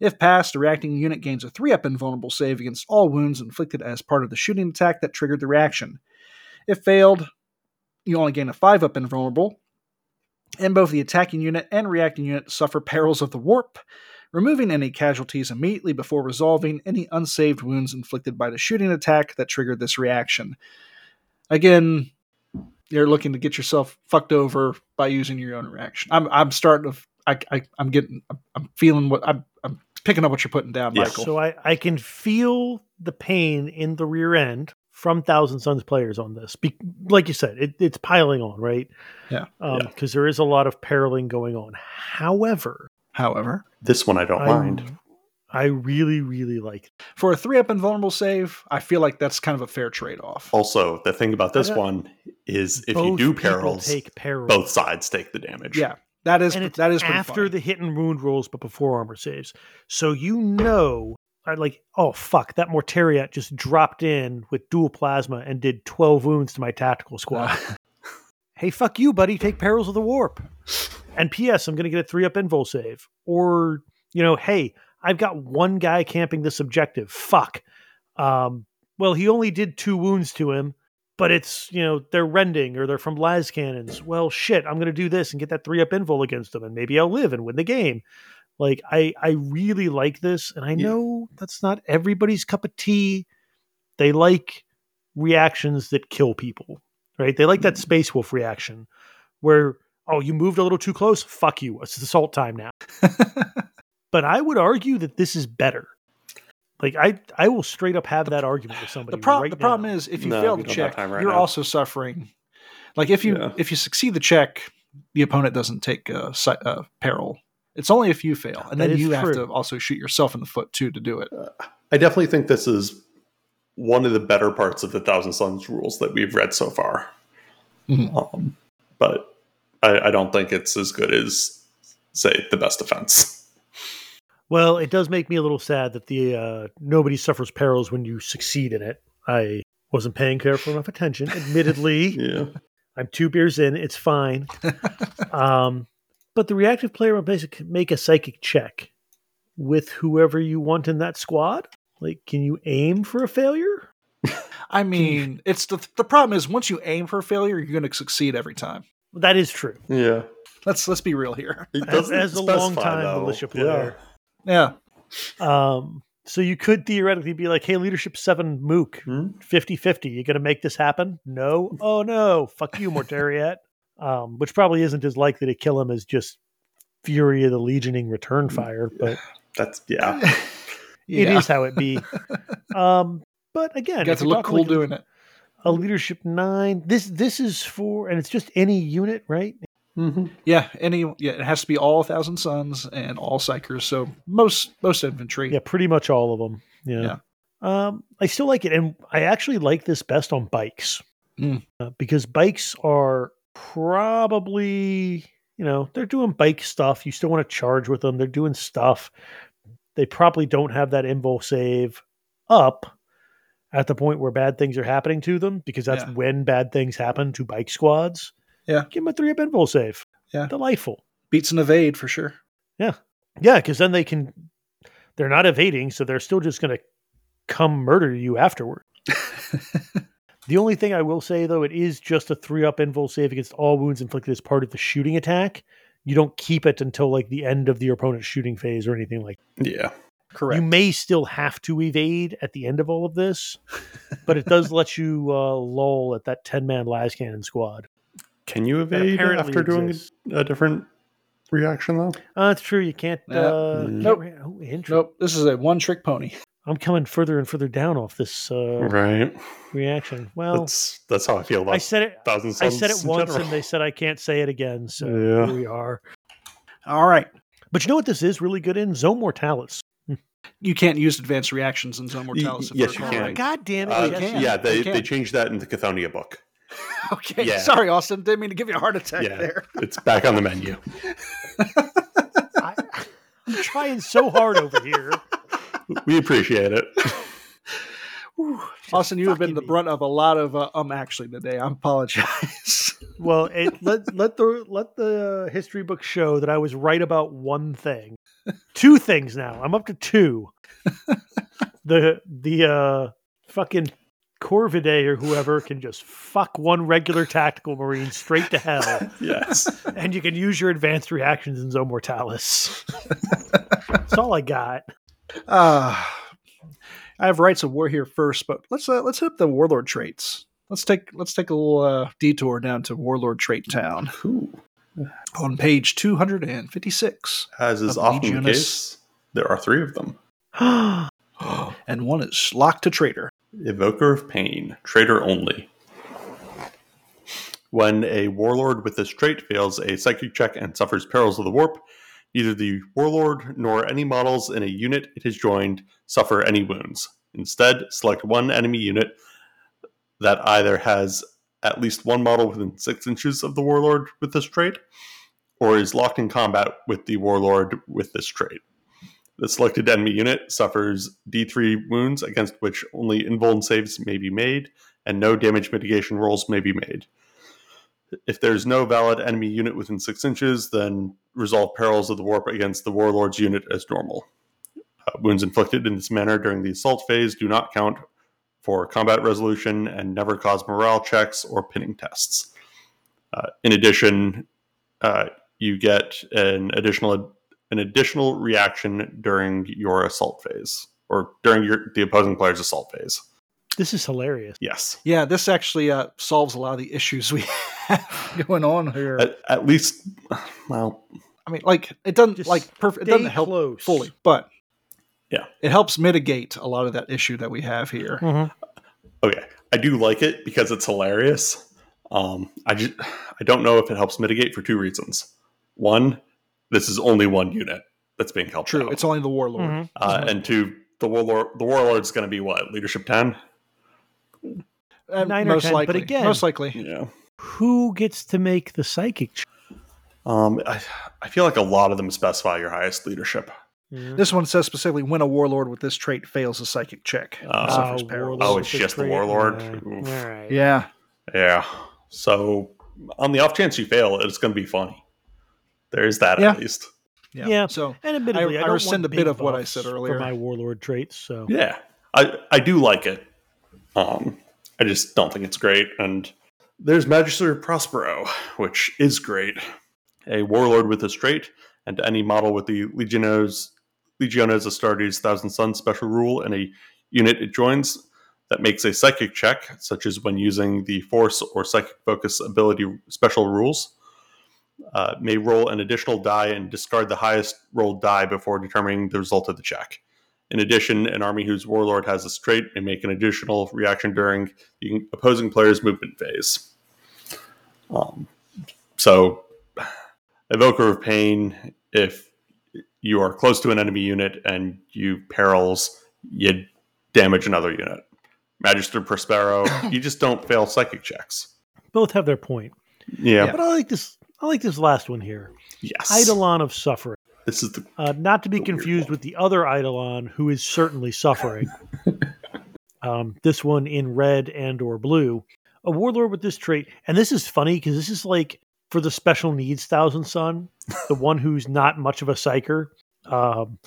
If passed, the reacting unit gains a 3 up invulnerable save against all wounds inflicted as part of the shooting attack that triggered the reaction. If failed, you only gain a 5 up invulnerable, and both the attacking unit and reacting unit suffer perils of the warp, removing any casualties immediately before resolving any unsaved wounds inflicted by the shooting attack that triggered this reaction. Again, you're looking to get yourself fucked over by using your own reaction. I'm I'm starting to I, I I'm getting I'm, feeling what I'm picking up what you're putting down, Yeah. Michael. So I, I can feel the pain in the rear end from Thousand Sons players on this. Be, like you said, it, it's piling on, right? Yeah. Um, yeah. Because there is a lot of periling going on. However, However, This one I don't I, mind. I really, really like it. for a three up invulnerable save, I feel like that's kind of a fair trade off. Also, the thing about this uh, one is if you do people perils, take perils. both sides take the damage. Yeah, that is and that is after the hit and wound rolls, but before armor saves. So you know, I like, oh fuck, that Mortariat just dropped in with dual plasma and did twelve wounds to my tactical squad. hey, fuck you, buddy, take perils of the warp. And P.S. I'm going to get a three up invul save. Or you know, hey, I've got one guy camping this objective. Fuck. Um, well, he only did two wounds to him, but it's you know they're rending or they're from las cannons. Well, shit, I'm going to do this and get that three up invul against them, and maybe I'll live and win the game. Like I I really like this, and I Yeah. know that's not everybody's cup of tea. They like reactions that kill people, right? They like that mm-hmm. Space Wolf reaction where oh you moved a little too close, fuck you, it's assault time now. but I would argue that this is better. Like I I will straight up have that argument with somebody. the, pro- right the problem is if you No, fail we the check, right you're now. also suffering. Like if you Yeah. if you succeed the check, the opponent doesn't take a, si- uh, peril. It's only if you fail, and That then is you have to also shoot yourself in the foot too to do it. I definitely think this is one of the better parts of the Thousand Sons rules that we've read so far. Mhm. Um, but I, I don't think it's as good as, say, the best defense. Well, it does make me a little sad that the uh, nobody suffers perils when you succeed in it. I wasn't paying careful enough attention. Admittedly, Yeah. I'm two beers in. It's fine. um, but the reactive player will basically make a psychic check with whoever you want in that squad. Like, can you aim for a failure? I mean, it's the the problem is once you aim for a failure, you're going to succeed every time. That is true. Yeah. Let's let's be real here. It As, as a long time militia player. Yeah, Um, so you could theoretically be like, hey, leadership seven mook, Hmm? 50 50. You going to make this happen? No. Oh, no. Fuck you, Mortariat. Um, which probably isn't as likely to kill him as just Fury of the Legioning return fire, but That's, yeah. yeah. it is how it be. um, but again, You got if to look cool like doing it. a leadership nine. This this is for, and it's just any unit, right? Hmm Yeah, any yeah, it has to be all Thousand Sons and all Psykers. So most most infantry. Yeah, pretty much all of them. Yeah. Um, I still like it, and I actually like this best on bikes Mm. uh, because bikes are probably you know they're doing bike stuff. You still want to charge with them. They're doing stuff. They probably don't have that invul save up at the point where bad things are happening to them because that's Yeah. when bad things happen to bike squads. Yeah. give them a three up invul save. Yeah. delightful. Beats an evade for sure. Yeah, Yeah, because then they can. They're not evading, so they're still just going to come murder you afterward. the only thing I will say, though, it is just a three up invul save against all wounds inflicted as part of the shooting attack. You don't keep it until like the end of the opponent's shooting phase or anything like. Yeah. Correct. You may still have to evade at the end of all of this, but it does let you uh, lull at that ten man las cannon squad. Can you evade apparently after doing exists. a different reaction, though? Uh, that's true. You can't. Yeah. Uh, can't Nope. re- oh. Nope. This is a one trick pony. I'm coming further and further down off this uh, Right. reaction. Well, That's that's how I feel about I said it. Thousand I said it once, general. and they said I can't say it again. So Yeah. here we are. All right. But you know what this is really good in? Zone Mortalis. You can't use advanced reactions in Zone Mortalis. if yes, you can. right. God damn it! Uh, you can. yeah, they, You can. they changed that in the Cthonia book. Okay. Yeah. Sorry, Austin. Didn't mean to give you a heart attack Yeah. there. It's back on the menu. I, I'm trying so hard over here. We appreciate it. Austin, you have been fucking the me. brunt of a lot of uh, um actually today. I apologize. Well, it, let let the let the history book show that I was right about one thing, two things now. I'm up to two. the the uh fucking Corvidae or whoever can just fuck one regular tactical marine straight to hell. yes. and you can use your advanced reactions in Zone Mortalis. That's all I got. Uh, I have rites of war here first, but let's uh, let's hit up the warlord traits. Let's take let's take a little uh, detour down to Warlord Trait Town Ooh. on page two hundred and fifty six, As is Of often the case, there are three of them. and one is locked to traitor. Evoker of Pain, Traitor only. When a warlord with this trait fails a psychic check and suffers perils of the warp, neither the warlord nor any models in a unit it has joined suffer any wounds. Instead, select one enemy unit that either has at least one model within six inches of the warlord with this trait, or is locked in combat with the warlord with this trait. The selected enemy unit suffers D3 wounds against which only invuln saves may be made, and no damage mitigation rolls may be made. If there's no valid enemy unit within 6 inches, then resolve perils of the warp against the warlord's unit as normal. Uh, wounds inflicted in this manner during the assault phase do not count for combat resolution and never cause morale checks or pinning tests. Uh, in addition, uh, you get an additional an additional reaction during your assault phase or during your the opposing player's assault phase. This is hilarious. Yes. Yeah, this actually uh, solves a lot of the issues we have going on here. At, at least, well, I mean, like it doesn't Just like perfect. It doesn't help close. fully, but Yeah. it helps mitigate a lot of that issue that we have here. Mhm. okay. I do like it because it's hilarious. Um, I just I don't know if it helps mitigate for two reasons. One, this is only one unit that's being helped. True, out. it's only the warlord. Mhm. uh, and two, the warlord the warlord's going to be what leadership ten. Uh, Nine or most 10, but again- most likely. Yeah. Who gets to make the psychic? check? Um, I, I feel like a lot of them specify your highest leadership. Yeah. This one says specifically when a warlord with this trait fails a psychic check, Oh. suffers Oh. Oh, it's just the warlord? Alright. Oof. Alright. Yeah, Yeah. So on the off chance you fail, it's going to be funny. There's that Yeah. at least. yeah. Yeah. So And admittedly, I I, don't rescind a bit of what I buffs said for earlier. my warlord traits. So Yeah, I I do like it. Um, I just don't think it's great. And there's Magister Prospero, which is great. A warlord with this trait, and any model with the Legiones Legiones Astartes Thousand Sons special rule in a unit it joins that makes a psychic check, such as when using the force or psychic focus ability special rules. Uh, may roll an additional die and discard the highest rolled die before determining the result of the check. In addition, an army whose warlord has this trait may make an additional reaction during the opposing player's movement phase. Um, so, Evoker of Pain, if you are close to an enemy unit and you perils, you damage another unit. Magister Prospero, you just don't fail psychic checks. both have their point. Yeah. But I like this. I like this last one here. Yes. Eidolon of suffering. This is the Uh, not to be confused with the other Eidolon, who is certainly suffering. um, this one in red and or blue. A warlord with this trait, and this is funny because this is like for the special needs Thousand Son, the one who's not much of a psyker, um,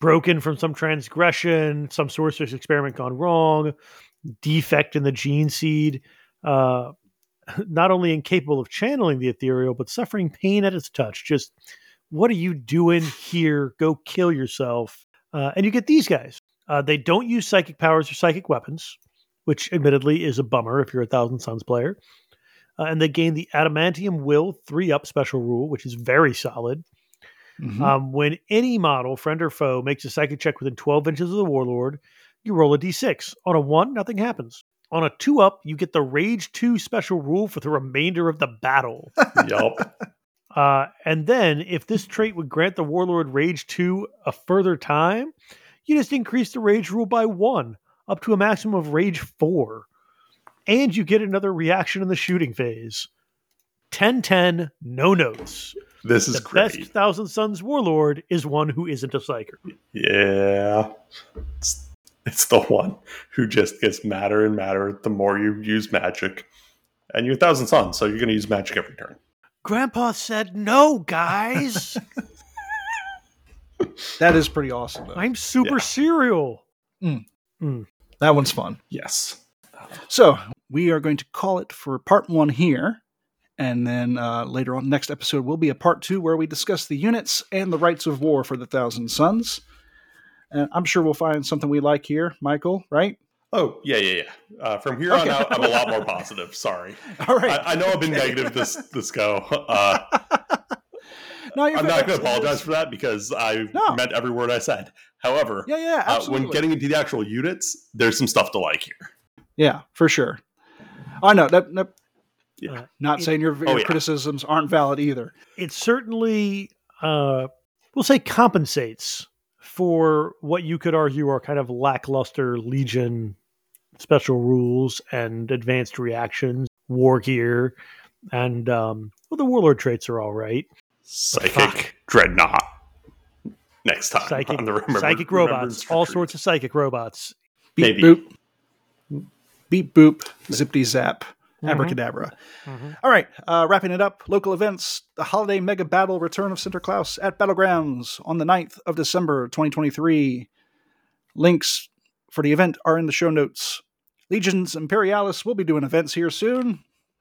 broken from some transgression, some sorcerer's experiment gone wrong, defect in the gene seed. Uh, not only incapable of channeling the ethereal, but suffering pain at its touch. Just what are you doing here? Go kill yourself. Uh, and you get these guys. Uh, they don't use psychic powers or psychic weapons, which admittedly is a bummer if you're a Thousand Sons player. Uh, and they gain the Adamantium Will 3 up special rule, which is very solid. Mhm. Um, when any model, friend or foe, makes a psychic check within 12 inches of the warlord, you roll a d6. On a 1, nothing happens. On a 2 up, you get the Rage 2 special rule for the remainder of the battle. yup. Uh, and then, if this trait would grant the Warlord Rage 2 a further time, you just increase the Rage rule by one, up to a maximum of Rage 4. And you get another reaction in the shooting phase. 10 10, no notes. This is The great. best Thousand Sons Warlord is one who isn't a psyker. Yeah. It's, it's the one who just gets madder and madder the more you use magic. And you're a thousand sons, so you're going to use magic every turn. Grandpa said no, guys. that is pretty awesome. Though. I'm super Yeah. serial. That one's fun. Yes. So we are going to call it for part one here. And then uh, later on, next episode will be a part two where we discuss the units and the rites of war for the Thousand Sons. And I'm sure we'll find something we like here, Michael, right? Oh, yeah, yeah, yeah. Uh, from here Okay. on out, I'm a lot more positive. Sorry. All right. I, I know I've been negative this this go. Uh, no, you're I'm not going to apologize for that because I No. meant every word I said. However, Yeah, yeah, uh, absolutely. when getting into the actual units, there's some stuff to like here. yeah, for sure. I know that. that Yeah. not it- saying your, your Oh, yeah. criticisms aren't valid either. it certainly uh we'll say compensates for what you could argue are kind of lackluster legion special rules and advanced reactions war gear and um well the warlord traits are all right Psychic dreadnought. Next time psychic on the remember, psychic robots all Retreat. sorts of psychic robots Beep Maybe. boop. Beep boop. Zippity zap. Mhm. Abracadabra. Mhm. All right, uh, wrapping it up. Local events: the holiday mega battle return of Sinterklaas at Battlegrounds on the 9th of December, 2023. Links for the event are in the show notes. Legions Imperialis will be doing events here soon.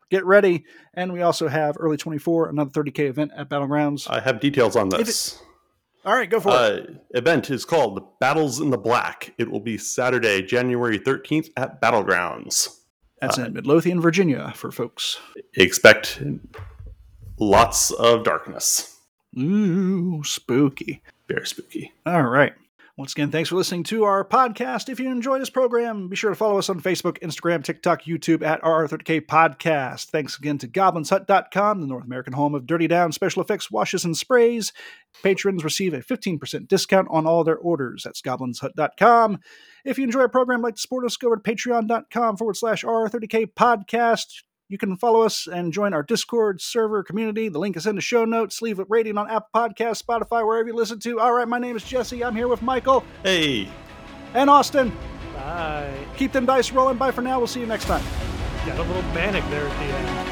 Get ready, and we also have early 24, another 30k event at Battlegrounds. I have details on If this. All right, go for it. Uh, event is called Battles in the Black. It will be Saturday, January 13th at Battlegrounds. That's uh, in Midlothian, Virginia, for folks. Expect lots of darkness. Ooh, spooky. Very spooky. All right. Once again, thanks for listening to our podcast. If you enjoy this program, be sure to follow us on Facebook, Instagram, TikTok, YouTube at RR30K Podcast. Thanks again to GoblinsHut.com, the North American home of Dirty Down special effects washes and sprays. Patrons receive a 15% discount on all their orders. That's GoblinsHut.com. If you enjoy our program, like to support us, go over to patreon.com forward slash RR30K Podcast. You can follow us and join our Discord server community. The link is in the show notes. Leave a rating on Apple Podcasts, Spotify, wherever you listen to. All right, my name is Jesse. I'm here with Michael Hey, and Austin. Bye. Keep them dice rolling. Bye for now. We'll see you next time. Got a little manic there at the end.